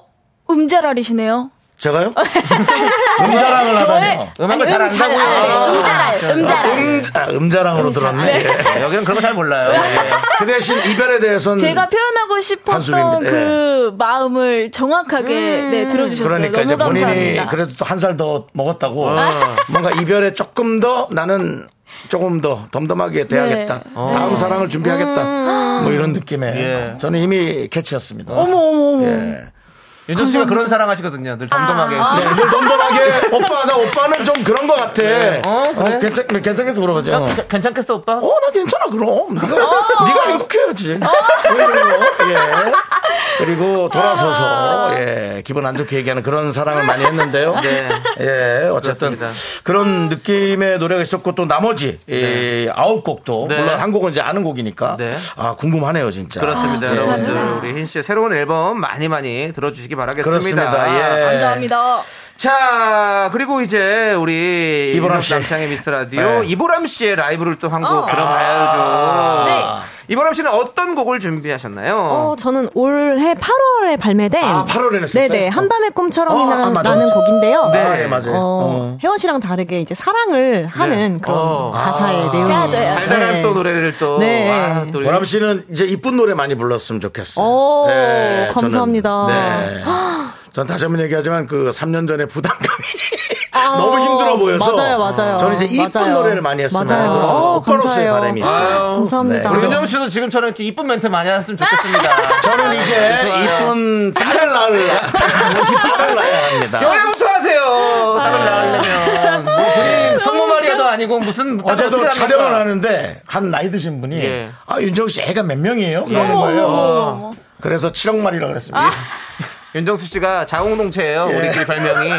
음자랄이시네요. 제가요? 음자랑을 하다니요. 음악을 잘잘 안다고요. 알아요. 음자랄, 음자랄. 음자, 음자랑으로 들었네. 예. 네, 여기는 그런 거 잘 몰라요. 예. 그 대신 이별에 대해서는 제가 표현하고 싶었던. 그 마음을 정확하게 네, 들어주셨어요. 그러니까 이제 본인이 감사합니다. 그래도 또 한 살 더 먹었다고 어. 뭔가 이별에 조금 더 나는 조금 더 덤덤하게 돼야겠다. 네. 다음 사랑을 준비하겠다. 뭐 이런 느낌에 예. 저는 이미 캐치였습니다. 어머, 어머, 어머. 예. 윤정 씨가 그런 사랑 하시거든요. 늘 덤덤하게. 네, 늘 덤덤하게 오빠 나 오빠는 좀 그런 것 같아. 어, 그래? 괜찮 괜찮겠어 물어보죠. 어. 괜- 괜찮겠어, 오빠? 어, 나 괜찮아, 그럼. 네가, 네가 행복해야지. 뭐 이런 거, 예. 그리고 돌아서서, 예, 기분 안 좋게 얘기하는 그런 사랑을 많이 했는데요. 네. 예, 어쨌든 그렇습니다. 그런 느낌의 노래가 있었고 또 나머지, 예, 아홉 곡도, 네. 물론 한 곡은 이제 아는 곡이니까. 네. 아, 궁금하네요, 진짜. 그렇습니다, 예. 여러분들. 우리 흰 씨의 새로운 앨범 많이 많이 들어주시기 바라겠습니다. 그렇습니다. 예. 감사합니다. 자, 그리고 이제 우리 이보람 씨. 남창의 미스터 라디오 네. 이보람 씨의 라이브를 또 한곡 어. 들어봐야죠. 네. 이보람 씨는 어떤 곡을 준비하셨나요? 어, 저는 올해 8월에 발매된 아, 8월에 냈었어요? 네네 한밤의 어, 꿈처럼이라는 아, 맞아, 라는 맞아. 곡인데요. 네. 아, 예, 맞아요. 어, 어. 혜원 씨랑 다르게 이제 사랑을 하는 그런 어. 가사의 아. 해야죠, 해야죠. 달달한 네. 또 노래를 또. 네. 아, 또 보람 씨는 이제 이쁜 노래 많이 불렀으면 좋겠어요. 오, 저는, 감사합니다. 네. 전 다시 한번 얘기하지만 그 3년 전에 부담감이 너무 힘들어 보여서 맞아요, 맞아요. 저는 이제 이쁜 맞아요. 노래를 많이 했으면 맞아요. 어, 오빠로서의. 바람이 있어요. 감사합니다. 네. 우리 윤정 씨도 지금처럼 이렇게 이쁜 멘트 많이 했으면 좋겠습니다. 저는 이제 이쁜 딸을 낳을 딸을 낳아야 합니다. 연애부터 하세요. 딸을 낳으려면. 뭐 본인 성모 마리아도 아니고 무슨 어제도 촬영을? 하는데 한 나이 드신 분이 예. 아 윤정 씨 애가 몇 명이에요? 그러는 거예요. 그래서 7억 마리라 그랬습니다. 윤정수 씨가 자웅동체예요. 예. 우리끼리 별명이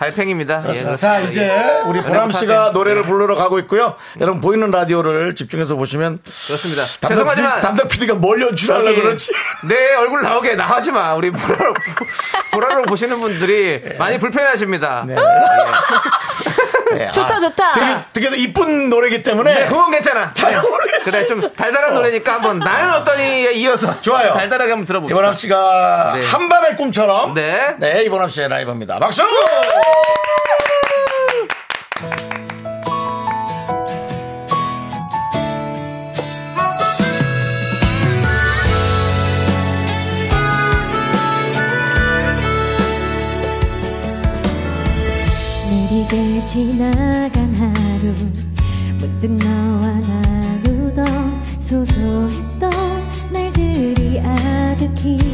달팽입니다. 예. 자, 이제 우리 보람 연애부터 씨가. 노래를 부르러 가고 있고요. 여러분 보이는 라디오를 집중해서 보시면 그렇습니다. 담당, 죄송하지만 PD, 담당 PD가 뭘 연출하려고 그러지? 내 얼굴 나오게 나가지 마. 우리 보라로, 보라로 보시는 분들이 많이 불편해하십니다. 네. 네, 좋다, 아, 좋다. 되게, 되게 이쁜 노래기 때문에 네, 그건 괜찮아. 잘 네. 모르겠을 그래, 좀. 달달한 노래니까 한번 나는 어떠니에 이어서 좋아요. 달달하게 한번 들어봅시다. 이보람 씨가 네. 한밤의 꿈처럼 네. 네, 이보람 씨의 라이브입니다. 박수! 느리게 지나간 하루 문득 너와 나누던 소소했던 날들이 아득히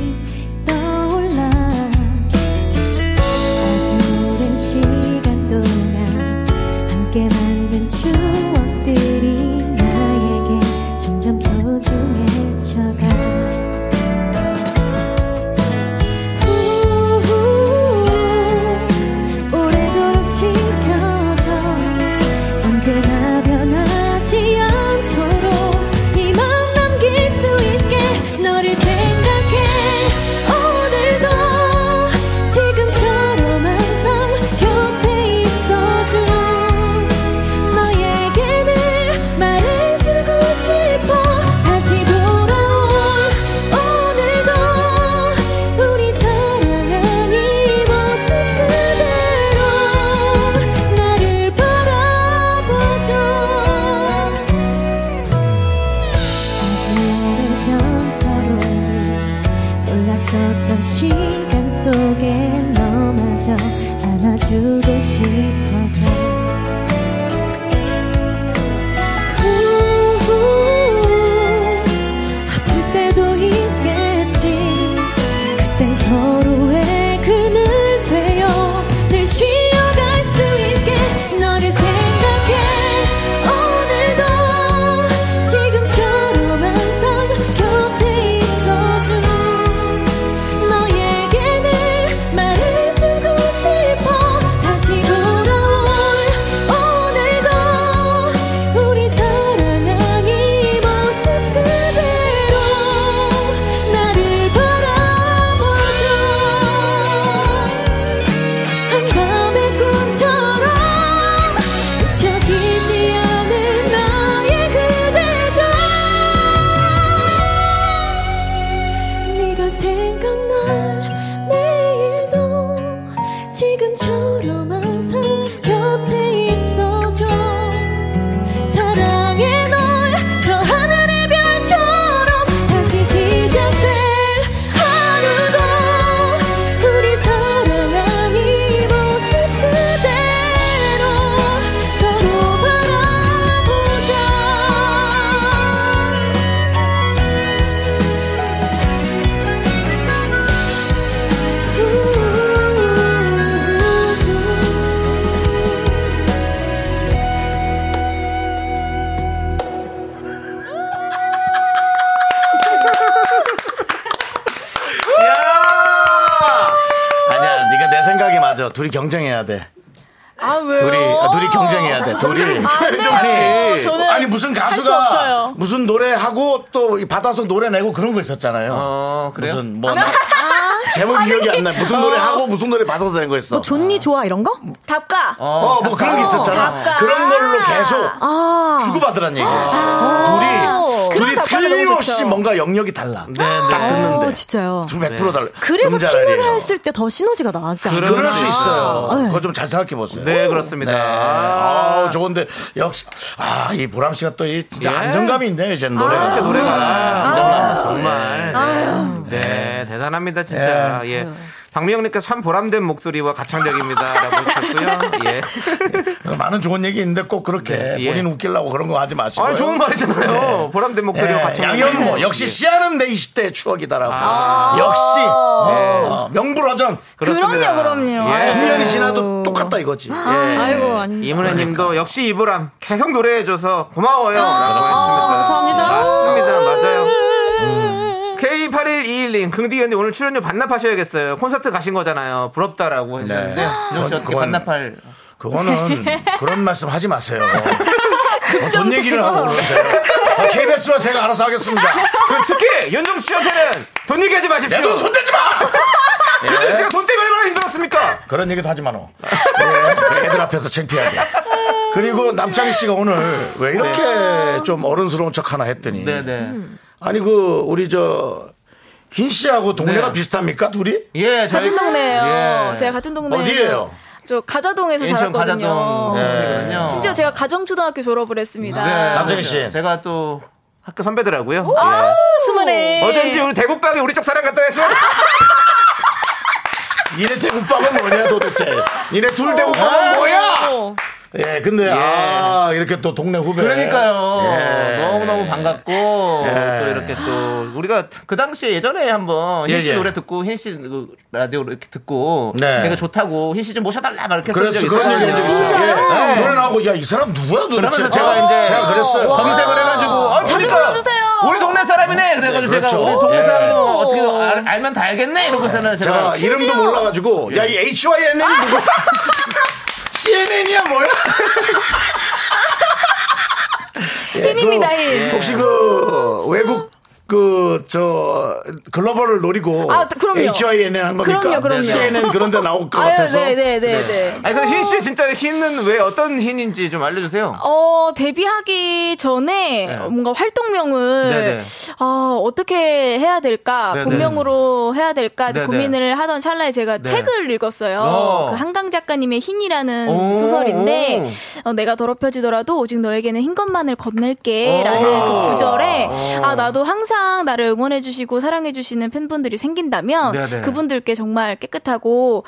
또 받아서 노래 내고 그런 거 있었잖아요. 어, 그래요? 무슨 뭐 나- 제목 기억이 안 나. 무슨 노래 하고 무슨 노래 받아서 낸 거 있어. 뭐 존니 좋아 이런 거? 답가. 어, 뭐 그런 게 있었잖아. 답가. 그런 걸로 계속 아. 주고받으란 얘기야. 그런 둘이, 둘이 너무 틀림없이. 뭔가 영역이 달라. 딱 듣는데. 어, 진짜요. 100% 달라. 그래서 팀을. 했을 때 더 시너지가 나지 않아요? 그럴 수 있어요. 네. 그거 좀 잘 생각해 보세요. 네, 그렇습니다. 네. 아. 아, 좋은데 역시 아, 이 보람 씨가 또 이 진짜 예. 안정감이 있네요, 이제 노래가. 제 노래가 안정감 있어. 정말 네 대단합니다 진짜 예 박미영님께서 참 보람된 목소리와 가창력입니다라고 하셨고요. 예. 많은 좋은 얘기 있는데 꼭 그렇게 예. 본인 웃기려고 그런 거 하지 마시고. 아, 좋은 말이잖아요. 보람된 목소리와 가창력. 양현모 역시 시아는 내 20대의 추억이다라고. 아. 역시 네. 어, 명불허전. 그렇습니다. 그럼요, 그럼요. 예. 10년이 지나도 똑같다 이거지. 예. 아이고 아닙니다. 이문혜님도 역시 이브람 계속 노래해줘서 고마워요. 라고 했습니다. 감사합니다. 맞습니다. 맞아요. K8121님, 긍디 언니 오늘 출연료 반납하셔야겠어요. 콘서트 가신 거잖아요. 부럽다라고 해주셨는데. 네. 윤정 씨 어떻게 그건- 반납할. 그거는 그런 말씀 하지 마세요. 어, 돈 얘기를 하고 그러세요. 어, KBS와 제가 알아서 하겠습니다. 그 특히 윤정수 씨한테는 돈 얘기하지 마십시오. 내돈 손대지 마! 윤정수 씨가 돈 때문에 얼마나 힘들었습니까? 그런 얘기도 하지 마노. 예, 애들 앞에서 창피하게. 그리고 남창희 씨가 오늘 왜 이렇게 좀 어른스러운 척 하나 했더니. 네네. 아니 그 우리 저 흰 씨하고 동네가 네. 비슷합니까 둘이? 예, 저희. 같은 동네예요. 예. 제가 같은 동네. 어디예요? 저 가자동에서 인천 자랐거든요. 가자동 네. 심지어 제가 가정초등학교 졸업을 했습니다. 네, 남정희 씨. 제가 또 학교 선배더라고요. 아, 예. 스물에. 어쩐지 우리 대국방에 우리 쪽 사람 갔다 했어. 니네 대국밥은 뭐냐 도대체? 니네 둘 대국밥은 뭐야? 예, 근데 아 이렇게 또 동네 후배. 그러니까요. 예. 너무 너무 반갑고 예. 또 이렇게 또 우리가 그 당시에 예전에 한번 예, 흰씨 예. 노래 듣고 흰씨 그 라디오 이렇게 듣고 네. 되게 좋다고 흰씨 좀 모셔달라 막 이렇게 그래서 적이 그런 얘기. 예. 노래 나오고 야 이 사람 누구야 도대체? 그러면서 제가 이제 제가 그랬어요. 검색을 해가지고 어, 자주 그러니까 불러주세요. 우리 동네 사람이네 그래가지고 네, 그렇죠. 제가 우리 동네 예. 사람이 뭐 어떻게 알, 알면 다 알겠네 이러고서는 제가 제가 이름도 몰라가지고 야 이 HYNN이 누구? CNN이야 뭐야? 예, 흰입니다, 그, 흰. 혹시 그 외국 그 저 글로벌을 노리고 아, 그럼요. HYNN 한 겁니까? 그럼요, 그럼요. CNN 그런 데 나올 것 아유, 같아서 네, 네, 네, 네. 아니 그래서 흰씨 진짜 흰은 왜 어떤 흰인지 좀 알려주세요. 어, 데뷔하기 전에 네. 뭔가 활동명을 네네. 아, 어떻게 해야 될까? 네네. 본명으로 해야 될까? 네네. 고민을 하던 찰나에 제가 네. 책을 읽었어요. 어. 그 한강 작가님의 흰이라는 오, 소설인데 어, 내가 더럽혀지더라도 오직 너에게는 흰 것만을 건넬게 라는 오. 그 구절에 오. 아, 나도 항상 나를 응원해주시고 사랑해주시는 팬분들이 생긴다면 네네. 그분들께 정말 깨끗하고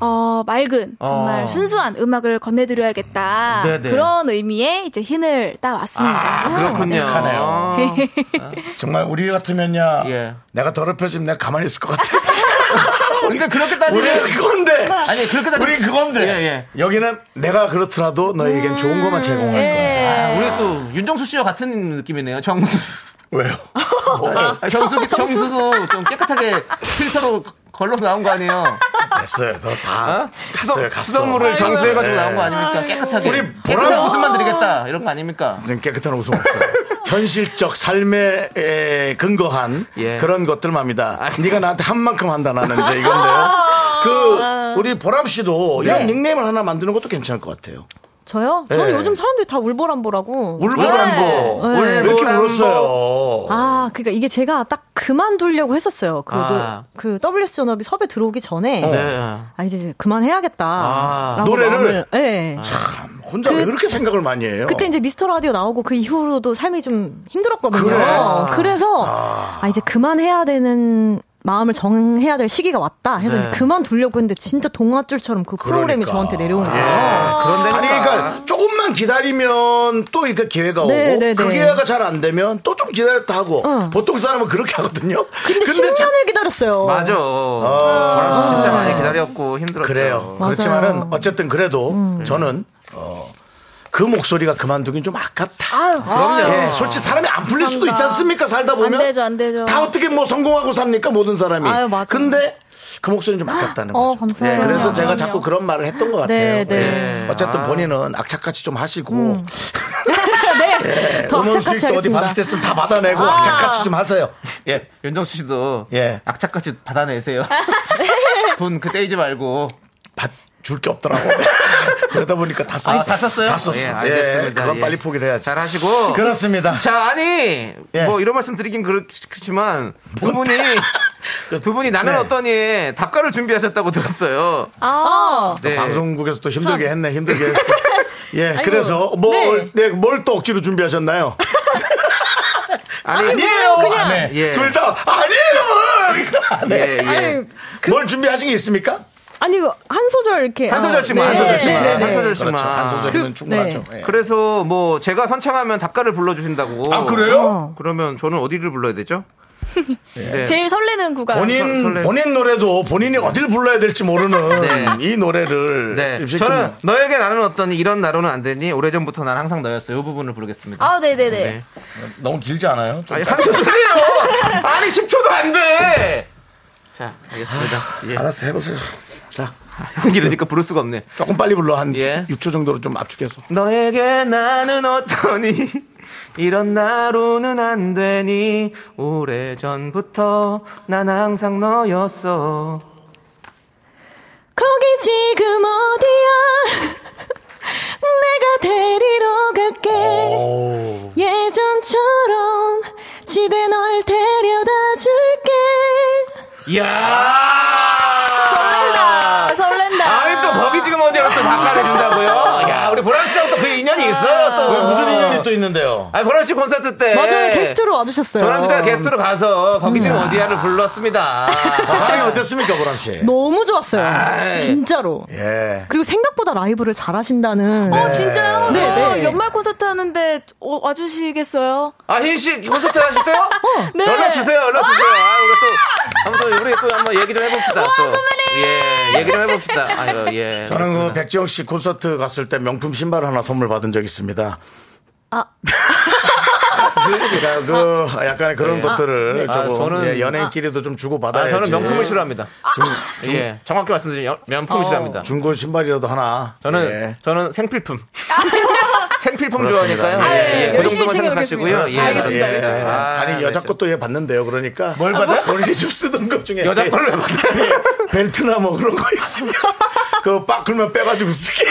어, 맑은 정말 어. 순수한 음악을 건네드려야겠다. 네네. 그런 의미의 이제 흰을 따왔습니다. 아, 그렇군요. 착하네요. 정말 우리 같으면야 예. 내가 더럽혀지면 내가 가만히 있을 것 같아. 근데 그렇게 우리 따지면 그건데. 아니 그렇게 따지면 우리 그건데. 예, 예. 여기는 내가 그렇더라도 너에겐 좋은 것만 제공할 거야. 아, 우리 또 윤정수 씨와 같은 느낌이네요. 정수. 왜요? 아, 정수, 정수도 좀 깨끗하게 필터로 걸러서 나온 거 아니에요? 됐어요. 너다 어? 갔어요. 갔어. 수돗물을 정수해가지고 네. 나온 거 아닙니까? 깨끗하게. 우리 깨끗한 보라- 웃음만 드리겠다. 이런 거 아닙니까? 는 깨끗한 웃음 없어요. 현실적 삶에 에, 근거한 예. 그런 것들만입니다. 알겠습니다. 네가 나한테 한 만큼 한다 나는 이제 이건데요. 그 우리 보람 씨도 이런 네. 닉네임을 하나 만드는 것도 괜찮을 것 같아요. 저요? 저는 네. 요즘 사람들이 다 울보람보라고. 울보람보 네. 왜 이렇게 울보람보. 울었어요? 아, 그러니까 이게 제가 딱 그만두려고 했었어요. 그, 아. 노- 그 WS 전업이 섭외 들어오기 전에. 네. 아, 이제 그만해야겠다. 아. 노래를? 마음을- 네. 참 혼자 왜 그렇게 생각을 많이 해요? 그때 이제 미스터 라디오 나오고 그 이후로도 삶이 좀 힘들었거든요. 그래? 그래서 아. 이제 그만해야 되는 마음을 정해야 될 시기가 왔다 해서 네. 이제 그만두려고 했는데 진짜 동화줄처럼 그 프로그램이 그러니까. 저한테 내려오는 예. 거예요. 그런데 아니 그러니까 조금만 기다리면 또 이렇게 기회가 오고 네, 네, 그 네. 기회가 잘 안 되면 또 좀 기다렸다 하고 어. 보통 사람은 그렇게 하거든요. 근데, 참- 10년을 기다렸어요. 맞아. 보람 씨 진짜 많이 기다렸고 힘들었죠. 그래요. 맞아요. 음. 그렇지만은 어쨌든 그래도 저는 어, 그 목소리가 그만두긴 좀 아깝다. 그럼요. 예, 솔직히 사람이 안 풀릴 수도 있지 않습니까? 살다 보면 안 되죠, 안 되죠. 다 어떻게 뭐 성공하고 삽니까? 모든 사람이. 아유, 맞아요. 근데 그 목소리는 좀 아깝다는 어, 거죠. 감사해요. 예, 그래서 제가. 자꾸 그런 말을 했던 것 같아요. 네, 네. 예. 어쨌든 아. 본인은 악착같이 좀 하시고 네. 더 음원 수익도 어디 하겠습니다. 받을 때 쓰면 다 받아내고 악착같이 좀 하세요. 예. 윤정수 씨도 예. 악착같이 받아내세요. 돈그 떼이지 말고. 줄 게 없더라고. 그러다 보니까 다 썼어. 아, 다 썼어요? 다 썼어. 예, 예, 알겠습니다. 그건 예. 빨리 포기를 해야지. 잘 하시고. 그렇습니다. 자, 아니, 예. 뭐 이런 말씀 드리긴 그렇지만 두 분이 두 분이 나는 네. 어떠니 답가를 준비하셨다고 들었어요. 아, 네. 방송국에서 또 힘들게 했네, 힘들게 했어. 예, 그래서 뭘, 네, 뭘또 억지로 준비하셨나요? 아니, 아니에요. 안 해. 예. 둘다 아니에요. 네. 예, 예. 뭘 준비하신 게 있습니까? 아니 한 소절 이렇게 한 아, 소절씩만, 네. 한 소절씩만, 네, 네, 네. 한 소절씩만. 그렇죠. 한 소절이면 그- 충분하죠. 네. 예. 그래서 뭐 제가 선창하면 닭가를 불러주신다고. 아, 그래요? 어. 그러면 저는 어디를 불러야 되죠? 네. 제일 설레는 구간. 본인 설레- 본인 노래도 본인이 어딜 불러야 될지 모르는 네. 이 노래를 네. 저는 너에게 나는 어떠니 이런 나로는 안 되니 오래전부터 난 항상 너였어요. 이 부분을 부르겠습니다. 아, 네네네. 네. 너무 길지 않아요? 좀 아니, 짧- 한 소절이에요. 아니, 10초도 안 돼. 자, 알겠습니다. 예. 알았어 해보세요. 자형 이러니까 부를 수가 없네. 조금 빨리 불러 한 예. 6초 정도로 좀 압축해서. 너에게 나는 어떠니 이런 나로는 안 되니 오래 전부터 난 항상 너였어 거기 지금 어디야? 내가 데리러 갈게. 오. 예전처럼 집에 널 데려다 줄게. 이야 거기 지금 어디로 또 바꿔내준다고요 인연이 있어요 또 왜 무슨 인연이 또 있는데요? 아니 보람 씨 콘서트 때 맞아요 게스트로 와주셨어요. 조남지대가 게스트로 가서 거기 지금 어디야를 불렀습니다 반응이 어땠습니까, 보람 씨? 너무 좋았어요. 아이. 진짜로. 예. 그리고 생각보다 라이브를 잘하신다는. 어, 진짜요? 네, 저 네. 연말 콘서트 하는데 어, 와주시겠어요? 아흰 씨 콘서트 하실 때요? 네. 연락 주세요 연락 주세요 아 우리 또 한번 우리 또 한번 얘기 좀 해봅시다 또예 얘기 좀 해봅시다 아이고 예 저는 그. 백지영 씨 콘서트 갔을 때 명품 신발 하나 선물 받은 적 있습니다. 아. 그, 그 약간의 그런 네. 것들을 아, 조금 저는- 예, 연예인끼리도 좀 주고 아, 받아야지. 저는 명품을 싫어합니다. 중, 예, 정확히 말씀드리면 명품을 싫어합니다. 중고 신발이라도 하나. 저는 예. 저는 생필품. 생필품 그렇습니다. 좋아하니까요. 아, 예, 예, 예, 그 열심히 정도만. 생각하시고요. 알겠습니다, 그렇습니다. 알겠습니다. 아, 아니 여자 네, 것도 얘 받는데요. 그러니까 뭘 받아요? 본인이 좀 쓰던 것 중에 여자 예, 받아요? 예, 벨트나 뭐 그런 거 있으면 그거 빡 그러면 빼가지고 쓰게.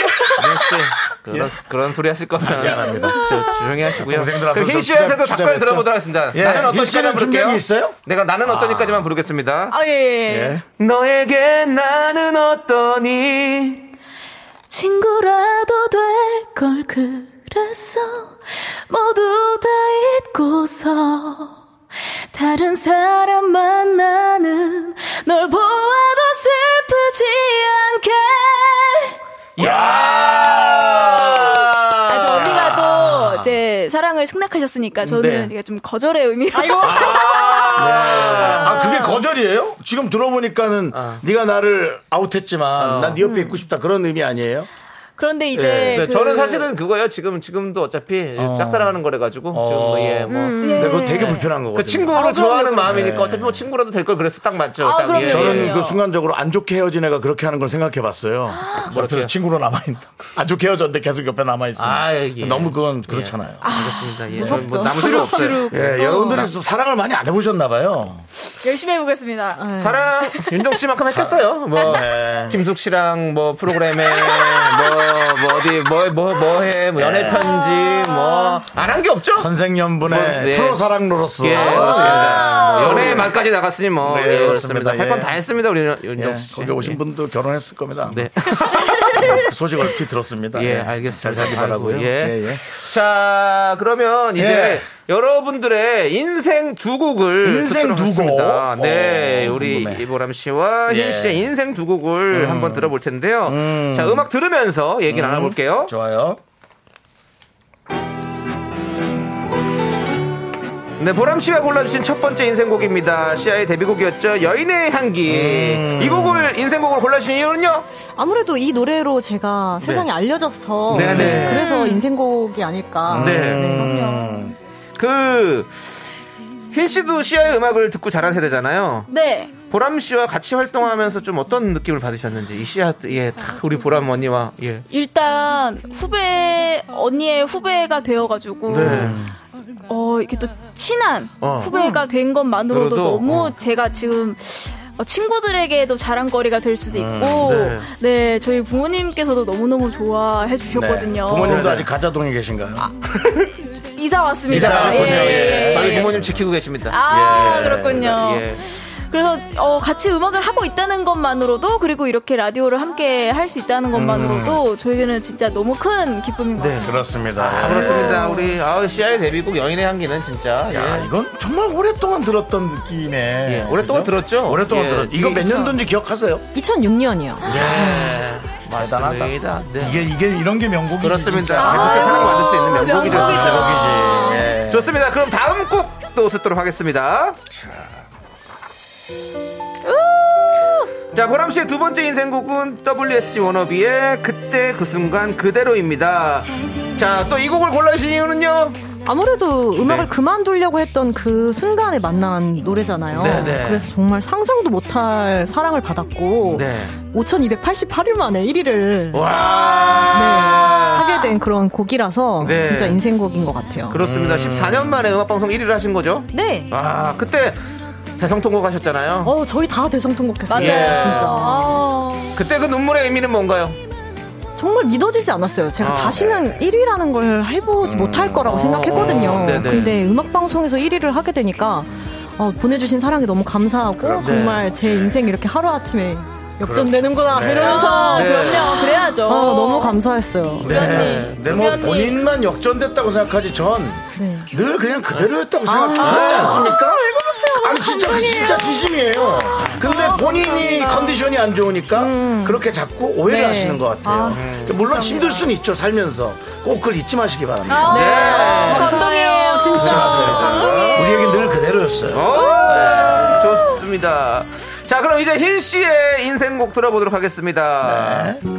그런, 그런 소리 하실 거면 예. 저 조용히 하시고요. 그럼 흰좀 씨한테도 투자했죠? 들어보도록 하겠습니다. 예, 나는 준비한 부를게요. 게 있어요? 내가 나는 어떠니까지만 부르겠습니다. 아, 예, 예. 예. 너에게 나는 어떠니 친구라도 될 걸 그랬어. 모두 다 잊고서. 다른 사람 만나는 널 보아도 슬프지 않게. 아, 저 언니가 또 이제 사랑을 승낙하셨으니까 저는 네. 좀 거절의 의미로. 아 그게 거절이에요? 지금 들어보니까는 네가 나를 아웃했지만 난 네 옆에 있고 싶다 그런 의미 아니에요? 그런데 이제 네, 그- 저는 사실은 그거예요. 지금 지금도 어차피 짝사랑하는 거래 가지고 지금 뭐, 예, 뭐. 근데 그거 되게 불편한 거거든요. 그 친구를 아, 좋아하는 그럼요. 마음이니까 어차피 뭐 친구라도 될 걸 그래서 딱 맞죠. 아, 딱. 예, 저는 예. 그 순간적으로 안 좋게 헤어진 애가 그렇게 하는 걸 생각해 봤어요. 옆에서 친구로 남아있다. 안 좋게 헤어졌는데 계속 옆에 남아 있으면. 아, 예. 너무 그건 그렇잖아요. 알겠습니다. 예. 무섭죠. 뭐 남은 소리 없어요. 예, 여러분들이 좀 사랑을 많이 안 해보셨나 봐요. 열심히 해보겠습니다. 사랑 윤정 씨만큼 했겠어요. 뭐 네. 김숙 씨랑 뭐 프로그램에 뭐, 뭐 어디 뭐 뭐 뭐해 뭐 연애 편지 뭐 안 한 게 없죠. 선생연분의 뭐, 네. 프로 사랑로로서. 예, 그렇습니다. 뭐 연애 만까지 나갔으니 뭐 네, 예, 그렇습니다. 그렇습니다. 할건 예. 다 했습니다 우리 예, 윤정 씨. 거기 오신 분도 결혼했을 겁니다. 네. 소식 얼핏 들었습니다. 예, 예, 알겠습니다. 잘 살기 바라고요. 예. 예, 예. 자, 그러면 이제 예. 여러분들의 인생 두 곡을 인생 듣도록 두. 곡? 네, 오, 우리 궁금해. 이보람 씨와 예. 흰 씨의 인생 두 곡을 한번 들어볼 텐데요. 자, 음악 들으면서 얘기 나눠볼게요. 좋아요. 네, 보람 씨가 골라주신 첫 번째 인생곡입니다. 시아의 데뷔곡이었죠. 여인의 향기. 음. 이 곡을 인생곡을 골라주신 이유는요? 아무래도 이 노래로 제가 세상에 알려져서 네, 네. 그래서 인생곡이 아닐까. 네. 그, 흰 씨도 시아의 음악을 듣고 자란 세대잖아요. 네. 보람 씨와 같이 활동하면서 좀 어떤 느낌을 받으셨는지 이 씨야 예, 딱 우리 보람 언니와 예. 일단 후배 언니의 후배가 되어가지고 네. 어 이렇게 또 친한 어. 후배가 된 것만으로도 그래도, 너무 어. 제가 지금 어, 친구들에게도 자랑거리가 될 수도 있고 네. 네. 저희 부모님께서도 너무너무 좋아해 주셨거든요. 네. 부모님도 아직 가자동에 계신가요? 이사 왔습니다. 이사 왔군요. 예, 예, 예. 예. 저희 부모님 지키고 계십니다. 아 예. 그렇군요. 예. 그래서 어, 같이 음악을 하고 있다는 것만으로도 그리고 이렇게 라디오를 함께 할 수 있다는 것만으로도 저에게는 진짜 너무 큰 기쁨인 것 네. 같아요. 그렇습니다. 아, 그렇습니다. 우리 아, CI 데뷔곡 여인의 향기는 진짜 야, 예. 이건 정말 오랫동안 들었던 느낌이네. 예, 오랫동안 들었죠? 오랫동안 예, 들었. 이거 몇. 년도인지 기억하세요? 2006년이요. 예. 대단하다. 맞습니다. 네. 이게 이게 이런 게 명곡이지. 그렇습니다. 진짜. 계속해서 사랑을 만들 수 있는 명곡이죠. 명곡이죠. 예. 좋습니다. 그럼 다음 곡 또 듣도록 하겠습니다. 자, 보람 씨의 두 번째 인생곡은 WSG 워너비의 그때 그 순간 그대로입니다. 자, 또 이 곡을 골라주신 이유는요? 아무래도 음악을 네. 그만두려고 했던 그 순간에 만난 노래잖아요. 네, 네. 그래서 정말 상상도 못할 사랑을 받았고 네. 5,288일 만에 1위를 네, 와. 하게 된 그런 곡이라서 네. 진짜 인생곡인 것 같아요. 그렇습니다. 14년 만에 음악 방송 1위를 하신 거죠? 네. 아, 그때 대성 통곡 하셨잖아요. 어, 저희 다 대성 통곡했어요. 맞아요. 진짜. 아, 그때 그 눈물의 의미는 뭔가요? 정말 믿어지지 않았어요. 제가 아. 다시는 1위라는 걸 해보지 못할 거라고 생각했거든요. 어, 네네. 근데 음악 방송에서 1위를 하게 되니까 어, 보내주신 사랑에 너무 감사하고 그럼요. 정말 제 인생 이렇게 하루 아침에 역전되는구나 이러면서 네. 그럼요. 그래야죠. 어, 너무 감사했어요. 네. 근데 뭐 우연히. 본인만 역전됐다고 생각하지 전늘 네. 그냥 그대로였다고 생각하지 않습니까? 아니 진짜 그 진짜 진심이에요. 근데 본인이 컨디션이 안 좋으니까 그렇게 자꾸 오해를 네. 하시는 것 같아요. 물론 힘들 수는 있죠 살면서 꼭 그걸 잊지 마시기 바랍니다. 아, 네. 감동이에요. 잊지 마세요. 우리에겐 늘 그대로였어요. 오, 좋습니다. 자, 그럼 이제 흰 씨의 인생곡 들어보도록 하겠습니다. 네,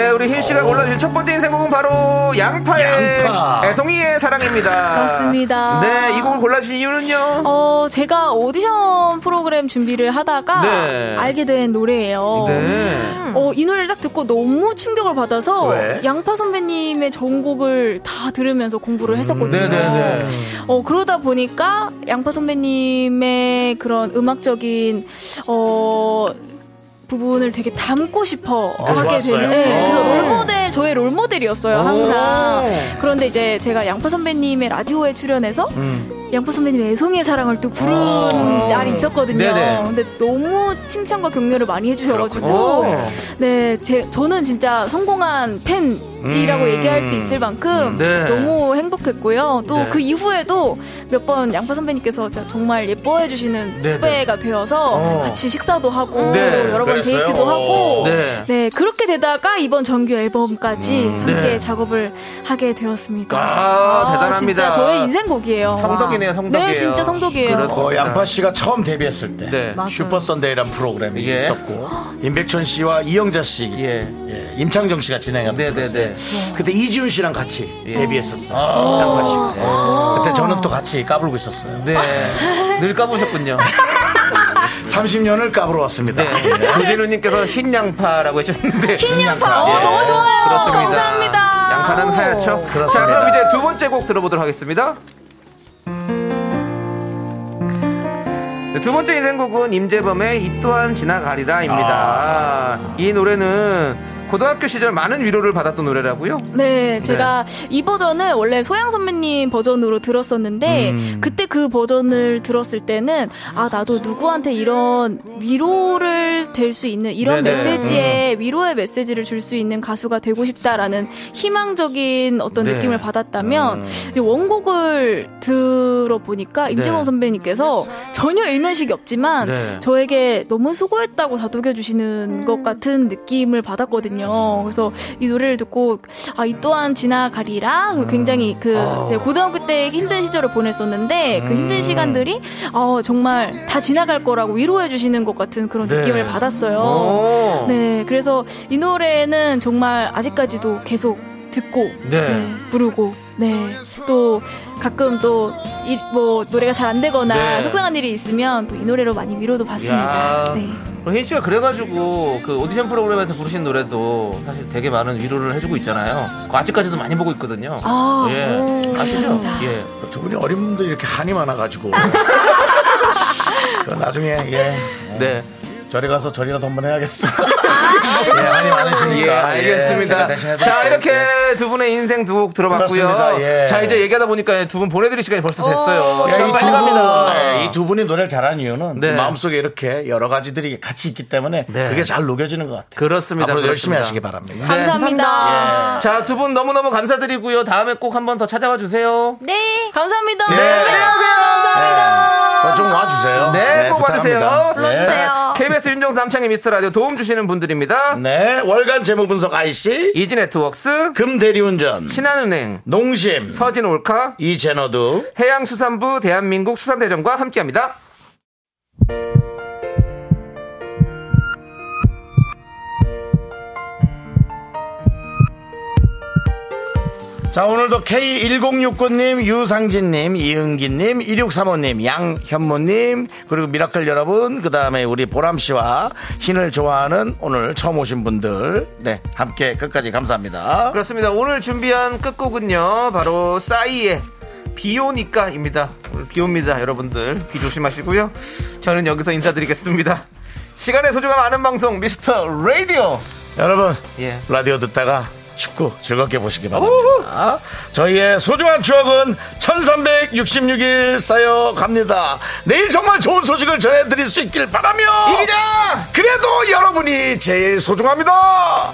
우리 흰 씨가 골라주신 첫 번째 인생곡은 바로 양파의 양파. 애송이의 사랑입니다. 그렇습니다. 네, 이 곡을 골라주신 이유는요? 어, 제가 오디션 프로그램 준비를 하다가 네. 알게 된 노래예요. 네. 어, 이 노래를 딱 듣고 너무 충격을 받아서 왜? 양파 선배님의 전곡을 다 들으면서 공부를 했었거든요. 음, 네네네. 어, 그러다 보니까 양파 선배님의 그런 음악적인 어 부분을 되게 담고 싶어 네, 하게 좋았어요. 되는 네, 그래서 오. 롤모델 저의 롤모델이었어요 항상 그런데 이제 제가 양파 선배님의 라디오에 출연해서 음. 양파 선배님의 애송이의 사랑을 또 부른 어. 날이 있었거든요 네네. 근데 너무 칭찬과 격려를 많이 해주셔가지고 오. 네, 제, 저는 진짜 성공한 팬이라고 음. 얘기할 수 있을 만큼 네. 너무 행복했고요. 또 네. 그 이후에도 몇 번 양파 선배님께서 정말 예뻐해 주시는 네, 후배가 되어서 어. 같이 식사도 하고 네. 여러 번? 데이트도 하고 네. 네. 그렇게 되다가 이번 정규 앨범까지 함께 네. 작업을 하게 되었습니다. 아, 대단합니다. 진짜 저의 인생곡이에요. 성덕이네요, 성덕이에요. 네, 진짜 성덕이에요. 그렇습니다. 어, 양파 씨가 처음 데뷔했을 때 네. 슈퍼 선데이란 프로그램이 예. 있었고 임백천 씨와 이영자 씨, 예. 예, 임창정 씨가 진행한 네, 네, 프로그램. 네. 그때 이지훈 씨랑 같이 예. 데뷔했었어요. 아. 양파 씨. 예. 그때 저는 또 같이 까불고 있었어요. 네. 늘 까보셨군요. 30년을 까불어 왔습니다. 네. 조진우님께서 흰 양파라고 하셨는데. 흰 양파, 어, 예. 너무 좋아요. 그렇습니다. 감사합니다. 양파는 하얗죠. 그렇습니다. 자, 그럼 이제 두 번째 곡 들어보도록 하겠습니다. 네, 두 번째 인생곡은 임재범의 이 또한 지나가리라입니다. 이 노래는 고등학교 시절 많은 위로를 받았던 노래라고요? 네, 제가 이 버전을 원래 소양 선배님 버전으로 들었었는데 음. 그때 그 버전을 들었을 때는 아 나도 누구한테 이런 위로를 될 수 있는 이런 네네. 메시지에 위로의 메시지를 줄 수 있는 가수가 되고 싶다라는 희망적인 어떤 네. 느낌을 받았다면 이제 원곡을 들어보니까 임재범 네. 선배님께서 전혀 일면식이 없지만 네. 저에게 너무 수고했다고 다독여 주시는 것 같은 느낌을 받았거든요. 그래서 이 노래를 듣고 아 이 또한 지나가리라 그 굉장히 그 이제 고등학교 때 힘든 시절을 보냈었는데 그 힘든 시간들이 어 정말 다 지나갈 거라고 위로해 주시는 것 같은 그런 네. 느낌을 받았어요. 오. 네, 그래서 이 노래는 정말 아직까지도 계속 듣고 네. 네, 부르고 네. 또 가끔 또 뭐 노래가 잘 안 되거나 네. 속상한 일이 있으면 또 이 노래로 많이 위로도 받습니다. 야. 네. 그럼 흰 씨가 그래가지고 그 오디션 프로그램에서 부르신 노래도 사실 되게 많은 위로를 해주고 있잖아요. 그거 아직까지도 많이 보고 있거든요. 아, 예. 오, 아시죠? 예. 두 분이 어린 분들이 이렇게 한이 많아가지고. 그 나중에, 예. 네. 저리 가서 저리라도 한번 해야겠어. 예, 많이 많으시니까. 예, 알겠습니다. 제가 대신 해드릴게요. 자, 이렇게 두 분의 인생 두 곡 들어봤고요. 예. 자, 이제 얘기하다 보니까 두 분 보내드릴 시간이 벌써 됐어요. 야, 시간 이 두. 분, 이 두 분이 노래를 잘하는 이유는 네. 마음속에 이렇게 여러 가지들이 같이 있기 때문에 네. 그게 잘 녹여지는 것 같아요. 그렇습니다. 앞으로 열심히 그렇습니다. 하시기 바랍니다. 네. 감사합니다. 자, 두 분 너무너무 감사드리고요. 다음에 꼭 한번 더 찾아와 주세요. 네, 감사합니다. 네. 네. 좀 와주세요. 네, 꼭 와주세요. 부탁합니다. 불러주세요. KBS 윤정수 남창희 미스터 라디오 도움 주시는 분들입니다. 네, 월간 재무 분석 IC, 이지 네트웍스, 금대리운전, 신한은행, 농심, 서진 올카, 이제너두, 해양수산부 대한민국 수산대전과 함께합니다. 자, 오늘도 K1069님, 유상진님, 이은기님, 2635님, 양현모님, 그리고 미라클 여러분, 그 다음에 우리 보람씨와 흰을 좋아하는 오늘 처음 오신 분들, 네, 함께 끝까지 감사합니다. 그렇습니다. 오늘 준비한 끝곡은요, 바로 싸이의 비 오니까입니다. 오늘 비 옵니다, 여러분들. 비 조심하시고요. 저는 여기서 인사드리겠습니다. 시간의 소중함 아는 방송, 미스터 라디오. 여러분, 예. 라디오 듣다가 축구 즐겁게 보시기 바랍니다. 저희의 소중한 추억은 1366일 쌓여갑니다. 내일 정말 좋은 소식을 전해드릴 수 있길 바라며 이기자! 그래도 여러분이 제일 소중합니다.